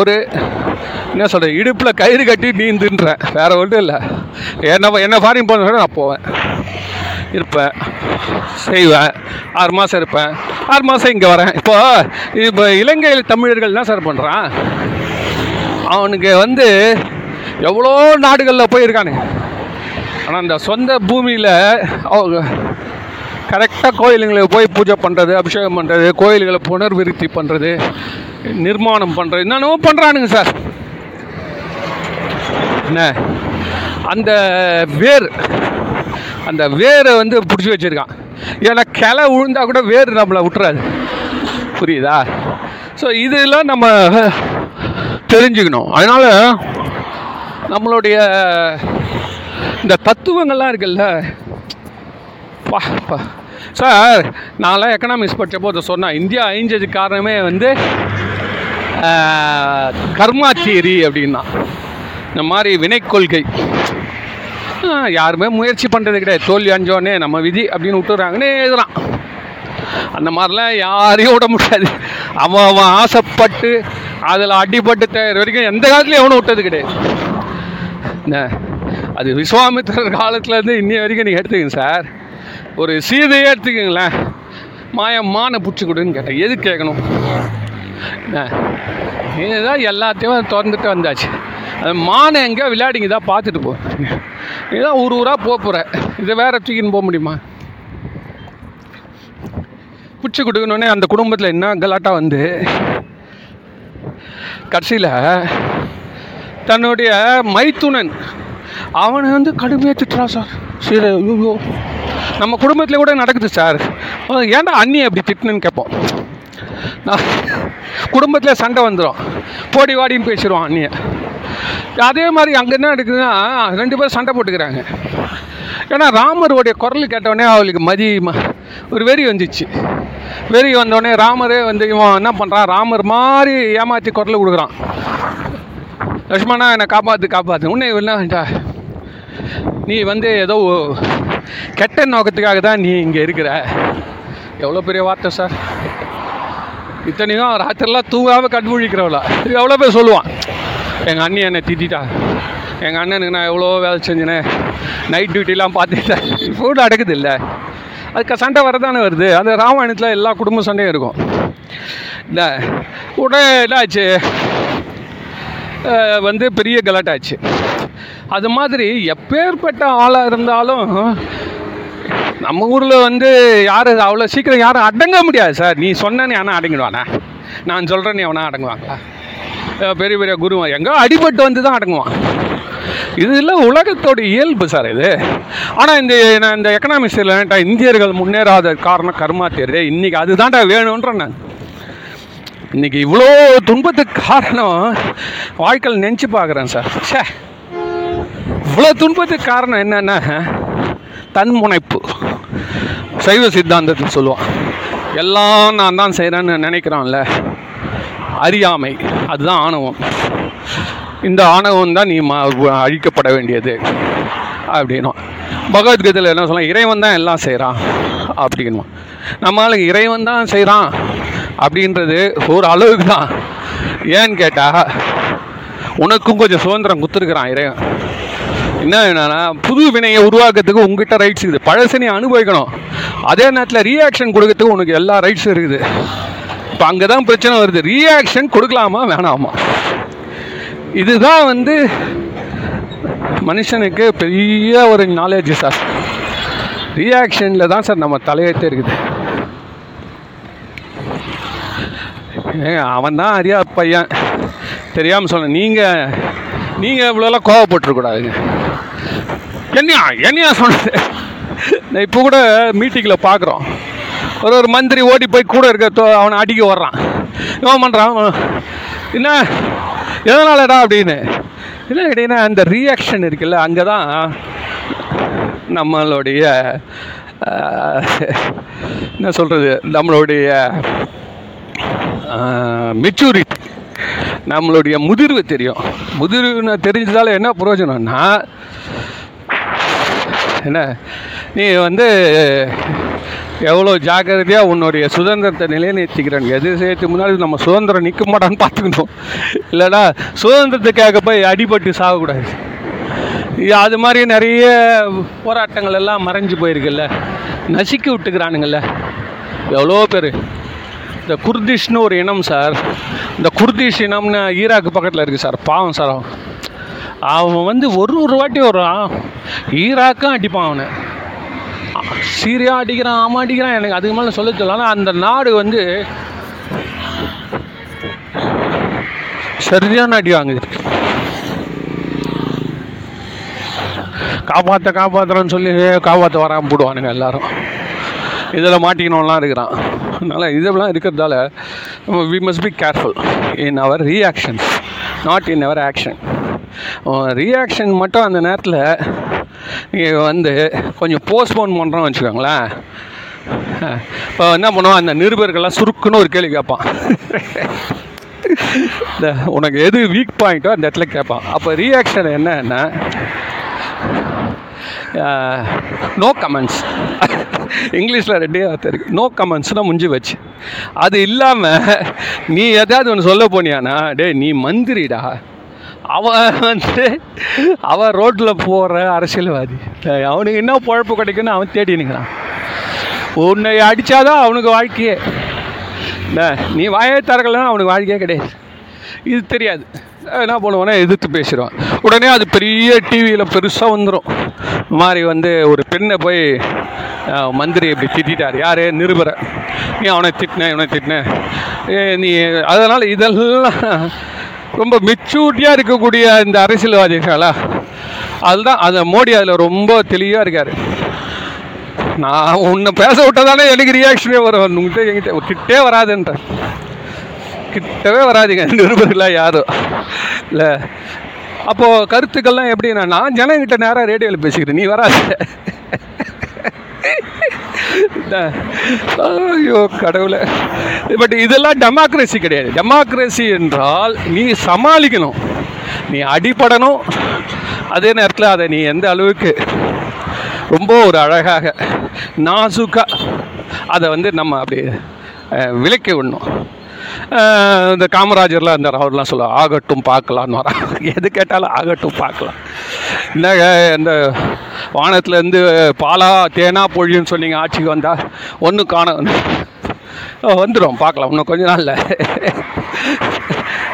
ஒரு என்ன சொல்கிறேன் இடுப்பில் கயிறு கட்டி நீந்துன்றேன். வேறு ஒன்றும் இல்லை. என்ன என்ன ஃபாரின் போன நான் போவேன். இருப்பேன். செய்வேன். ஆறு மாதம் இருப்பேன். ஆறு மாதம் இங்கே வரேன். இப்போ இப்போ இலங்கையில் தமிழர்கள் என்ன சார் பண்ணுறான் அவனுக்கு வந்து எவ்வளோ நாடுகளில் போயிருக்கானுங்க. ஆனால் அந்த சொந்த பூமியில் அவங்க கரெக்டாக கோயிலுங்களுக்கு போய் பூஜை பண்ணுறது அபிஷேகம் பண்ணுறது கோயில்களை புனர்விருத்தி பண்ணுறது நிர்மாணம் பண்ணுறது என்னென்னவோ பண்ணுறானுங்க சார். என்ன? அந்த வேர் அந்த வேரை வந்து பிடிச்சி வச்சுருக்கான். ஏன்னா கிளை விழுந்தால் கூட வேர் நம்மளை விட்டுறாது. புரியுதா? ஸோ இதெல்லாம் நம்ம தெரிஞ்சுக்கணும். அதனால் நம்மளுடைய இந்த தத்துவங்கள்லாம் இருக்குல்ல? பா பா. சார் நான்லாம் எக்கனாமிக்ஸ் படித்தப்போ அதை சொன்னேன். இந்தியா அழிஞ்சதுக்கு காரணமே வந்து கர்மா தியரி அப்படின்னா. இந்த மாதிரி வினை கொள்கை. யாருமே முயற்சி பண்ணுறது கிடையாது. தோல்வி அஞ்சோடனே நம்ம விதி அப்படின்னு விட்டுறாங்கன்னு எழுதுறான். அந்த மாதிரிலாம் யாரையும் விட முடியாது. அவன் அவன் ஆசைப்பட்டு அதில் அடிபட்டு தயார் வரைக்கும் எந்த காலத்துலையும் எவனும் விட்டது கிடையாது. என்ன அது விஸ்வாமித்திரர் காலத்துலேருந்து இன்னி வரைக்கும் நீங்கள் எடுத்துக்கங்க சார். ஒரு சீதையே எடுத்துக்கங்களேன். மாயம் மானை பிடிச்சி கொடுன்னு கேட்டேன். எது கேட்கணும்? என்ன? இதுதான் எல்லாத்தையும் திறந்துட்டு வந்தாச்சு. அது மானை எங்கேயோ விளையாடிங்க தான் பார்த்துட்டு போ. இதான் ஊர் ஊராக போக போகிற இதை வேற தூக்கின்னு போக முடியுமா? பிடிச்சி கொடுக்கணுன்னே அந்த குடும்பத்தில் என்ன கலாட்டா வந்து கடைசியில் தன்னுடைய மைத்துனன் அவனை வந்து கடுமையாக திட்டுறான் சார். சரி ஐயோ. நம்ம குடும்பத்தில் கூட நடக்குது சார். ஏன்டா அண்ணி அப்படி திட்டுனேன்னு கேட்போம். நான் குடும்பத்தில் சண்டை வந்துடும் போடி வாடின்னு பேசிடுவான் அண்ணியை. அதே மாதிரி அங்கே என்ன நடக்குதுன்னா ரெண்டு பேரும் சண்டை போட்டுக்கிறாங்க. ஏன்னா ராமருடைய குரல் கேட்டவொடனே அவளுக்கு மதி ஒரு வெறி வந்துச்சு. வெறி வந்தோடனே ராமரே வந்து இவன் என்ன பண்ணுறான் ராமர் மாதிரி ஏமாற்றி குரல் கொடுக்குறான். லட்சுமணா என்னை காப்பாற்று காப்பாற்று உன்னை என்ன நீ வந்து ஏதோ கெட்ட நோக்கத்துக்காக தான் நீ இங்கே இருக்கிற. எவ்வளோ பெரிய வார்த்தை சார்? இத்தனையும் ராத்திரிலாம் தூங்காமல் கண்முழிக்கிறவளா இது எவ்வளோ பேர் சொல்லுவான் எங்கள் அண்ணி என்னை திட்டிட்டா. எங்கள் அண்ணனுக்கு நான் எவ்வளோ வேலை செஞ்சினேன் நைட் டியூட்டிலாம் பார்த்துட்டேன் ஃபுட் அடக்குது இல்லை. அதுக்கு சண்டை வரதானே வருது. அந்த ராமாயணத்தில் எல்லா குடும்ப சண்டையும் இருக்கும். இல்லை உடனே என்னாச்சு? ஆச்சு வந்து பெரிய கலாட்டாச்சு. அது மாதிரி எப்பேற்பட்ட ஆளாக இருந்தாலும் நம்ம ஊரில் வந்து யாரும் அவ்வளோ சீக்கிரம் யாரும் அடங்க முடியாது சார். நீ சொன்னேன்னு ஆனால் அடங்கிடுவானே? நான் சொல்கிறேன்னு எவனா அடங்குவாங்களா? பெரிய பெரிய குருவன் எங்கே அடிபட்டு வந்து தான் அடங்குவான். இதெல்லாம் உலகத்தோட இயல்பு சார் இது. ஆனால் இந்த நான் இந்த எக்கனாமிக்ஸில் இந்தியர்கள் முன்னேறாத காரணம் கர்மா தேர்தே இன்றைக்கி அதுதான்டா வேணுன்றேன் நான். இன்னைக்கு இவ்வளோ துன்பத்துக்கு காரணம் வாழ்க்கையில் நினச்சி பார்க்குறேன் சார். சே இவ்வளோ துன்பத்துக்கு காரணம் என்னென்னா தன்முனைப்பு. சைவ சித்தாந்தத்தில் சொல்லுவான் எல்லாம் நான் தான் செய்கிறேன்னு நினைக்கிறான்ல அறியாமை அதுதான் ஆணவம். இந்த ஆணவம் தான் நீ ம- அழிக்கப்பட வேண்டியது அப்படின்னும் பகவத்கீதையில் என்ன சொல்லலாம் இறைவன் தான் எல்லாம் செய்கிறான் அப்படின்னும் நம்மளால் இறைவன் தான் செய்கிறான் அப்படின்றது ஒரு அளவுக்கு தான். ஏன்னு கேட்டால் உனக்கும் கொஞ்சம் சுதந்திரம் கொடுத்துருக்குறான் இறைவன். என்ன என்னன்னா புது வினையை உருவாக்குறதுக்கு உங்ககிட்ட ரைட்ஸ் இருக்குது. பழசை நீ அனுபவிக்கணும். அதே நேரத்தில் ரியாக்ஷன் கொடுக்கறதுக்கு உனக்கு எல்லா ரைட்ஸும் இருக்குது. இப்போ அங்கே தான் பிரச்சனை வருது. ரியாக்ஷன் கொடுக்கலாமா வேணாமா? இதுதான் வந்து மனுஷனுக்கு பெரிய ஒரு நாலேஜ் சார் ரியாக்ஷனில் தான் சார் நம்ம தலையெழுத்தே இருக்குது. ஏ அவன் தான் அறியா பையன். தெரியாமல் சொன்னேன் நீங்கள் நீங்கள் இவ்வளோலாம் கோவப்பட்டுருக்கூடாதுங்க என்னையா என்னையா சொன்னது? நான் இப்போ கூட மீட்டிங்கில் பார்க்குறோம் ஒரு ஒரு மந்திரி ஓடி போய் கூட இருக்க தோ- அவனை அடிக்க வர்றான். இவன் பண்ணுறான் என்ன? எதனாலடா அப்படின்னு? இல்லை கிடையாது அந்த ரியாக்ஷன் இருக்குல்ல அங்கே தான் நம்மளுடைய என்ன சொல்கிறது நம்மளுடைய மெச்சூரிட்டி நம்மளுடைய முதிர்வு தெரியும். முதிர்வுன்னு தெரிஞ்சதால என்ன பிரயோஜனம்னா என்ன நீ வந்து எவ்வளோ ஜாக்கிரதையாக உன்னுடைய சுதந்திரத்தை நிலைநிறுத்திக்கிறேன். எது செய்யறதுக்கு முன்னாடி நம்ம சுதந்திரம் நிற்க மாட்டான்னு பார்த்துக்கணும். இல்லைடா சுதந்திரத்துக்காக போய் அடிபட்டு சாகக்கூடாது. அது மாதிரி நிறைய போராட்டங்கள் எல்லாம் மறைஞ்சு போயிருக்குல்ல. நசுக்கி விட்டுக்கிறானுங்கள்ல எவ்வளோ பேர். இந்த குர்திஷ்னு ஒரு இனம் சார். இந்த குர்திஷ் இனம்னு ஈராக்கு பக்கத்தில் இருக்குது சார். பாவம் சார். அவன் அவன் வந்து ஒரு ஒரு வாட்டி வருவான். ஈராக்கும் அடிப்பான் அவனை. சீரியா அடிக்கிறான் ஆமாம் அடிக்கிறான். எனக்கு அதுக்கு மேலே சொல்ல சொல்லலாம் ஆனால் அந்த நாடு வந்து சரியான அடி வாங்குது. காப்பாற்ற காப்பாற்றுறேன்னு சொல்லி காப்பாற்ற வராமல் போடுவானுங்க எல்லாரும். இதில் மாட்டிக்கணும்லாம் இருக்கிறான். அதனால் இதெல்லாம் இருக்கிறதால we must be careful in our reactions not in our action reaction மட்டும் அந்த நேரத்தில் நீங்கள் வந்து கொஞ்சம் போஸ்ட்போன் பண்ணுறோம்னு வச்சுக்கோங்களேன். இப்போ என்ன பண்ணுவோம் அந்த நிருபர்கள்லாம் சுருக்குன்னு ஒரு கேள்வி கேட்பான். இந்த உனக்கு எது வீக் பாயிண்ட்டோ அந்த இடத்துல கேட்பான். அப்போ ரியாக்ஷன் என்னன்னா நோ கமெண்ட்ஸ் இங்கிலீஷில் ரெண்டே வார்த்தை இருக்குது நோ கமெண்ட்ஸ்னால் முடிஞ்சு வச்சு அது இல்லாமல் நீ எதாவது ஒன்று சொல்ல போனியானா டேய் நீ மந்திரிடா. அவன் வந்து அவன் ரோட்டில் போகிற அரசியல்வாதி. அவனுக்கு என்ன பொழப்பு கிடைக்குன்னு அவன் தேடி நிற்கிறான் உன்னை அடித்தாதான் அவனுக்கு வாழ்க்கையே. என்ன நீ வாயை திறக்கலன்னா அவனுக்கு வாழ்க்கையே கிடையாது. இது தெரியாது. என்ன பண்ணுவோன்னா எதிர்த்து பேசிடுவான். உடனே அது பெரிய டிவியில் பெருசாக வந்துடும் மாதிரி வந்து ஒரு பெண்ணை போய் மந்திரி இப்படி திட்டார் யார்? நிருபரை. நீ அவனை திட்டின இவனை திட்டின. நீ அதனால் இதெல்லாம் ரொம்ப மெச்சூரிட்டியாக இருக்கக்கூடிய இந்த அரசியல்வாதிகளா அதுதான் அதை மோடி அதில் ரொம்ப தெளிவாக இருக்கார். நான் உன்னை பேச விட்டதானே எனக்கு ரியாக்ஷனே வரும். உங்ககிட்ட என்கிட்ட கிட்டே வராதுன்ற கிட்டவே வராதிங்க. நிருபர்களாக யாரும். இல்லை. அப்போது கருத்துக்கள்லாம் எப்படின்னா நான் ஜனங்கிட்ட நேராக ரேடியோவில் பேசிக்கிறேன். நீ வராது. ஐயோ கடவுளை. பட் இதெல்லாம் டெமோக்ரஸி கிடையாது. டெமோக்ரஸி என்றால் நீ சமாளிக்கணும். நீ அடிபடணும். அதே நேரத்தில் அதை நீ எந்த அளவுக்கு ரொம்ப ஒரு அழகாக நாசுக்காக அதை வந்து நம்ம அப்படி விளக்கி விடணும். இந்த காமராஜர்லாம் இருந்தார். அவர்லாம் சொல்லுவார் ஆகட்டும் பார்க்கலான்னு வரான் எது கேட்டாலும் ஆகட்டும் பார்க்கலாம். இந்த இந்த வானத்துலேருந்து பாலா தேனா பொழியுன்னு சொன்னீங்க ஆட்சிக்கு வந்தால் ஒன்றும் காண வந்துடும் பார்க்கலாம் இன்னும் கொஞ்ச நாளில்.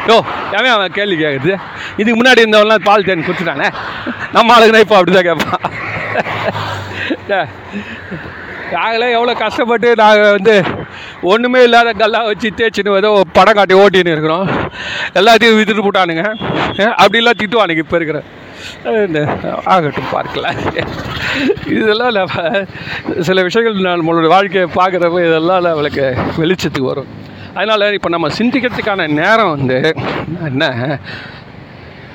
யோ ஏன் அவன் கேள்வி கேட்குறது இதுக்கு முன்னாடி இருந்தவன்லாம் பால் தேன் குடிச்சிட்டானே நம்ம ஆளுங்கன்னா இப்போ அப்படி தான் கேட்பான் நாங்களே எவ்வளோ கஷ்டப்பட்டு நாங்கள் வந்து ஒன்றுமே இல்லாத கல்லாக வச்சு தேய்ச்சின்னு ஏதோ படம் காட்டி ஓட்டின்னு இருக்கிறோம். எல்லாத்தையும் வித்துட்டு போட்டானுங்க. அப்படிலாம் திட்டுவானுங்க இப்போ இருக்கிற. இந்த ஆகட்டும் பார்க்கல இதெல்லாம் நம்ம சில விஷயங்கள் நம்மளோட வாழ்க்கையை பார்க்குறப்ப இதெல்லாம் நம்மளுக்கு வெளிச்சத்துக்கு வரும். அதனால் இப்போ நம்ம சிந்திக்கிறதுக்கான நேரம் வந்து என்ன?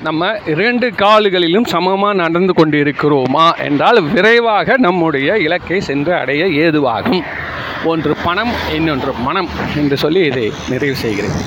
நம்ம இரண்டு கால்களிலும் சமமாக நடந்து கொண்டிருக்கிறோமா என்றால் விரைவாக நம்முடைய இலக்கை சென்று அடைய ஏதுவாகும். ஒன்று பணம் இன்னொன்று மனம் என்று சொல்லி இதை நிறைவு செய்கிறேன்.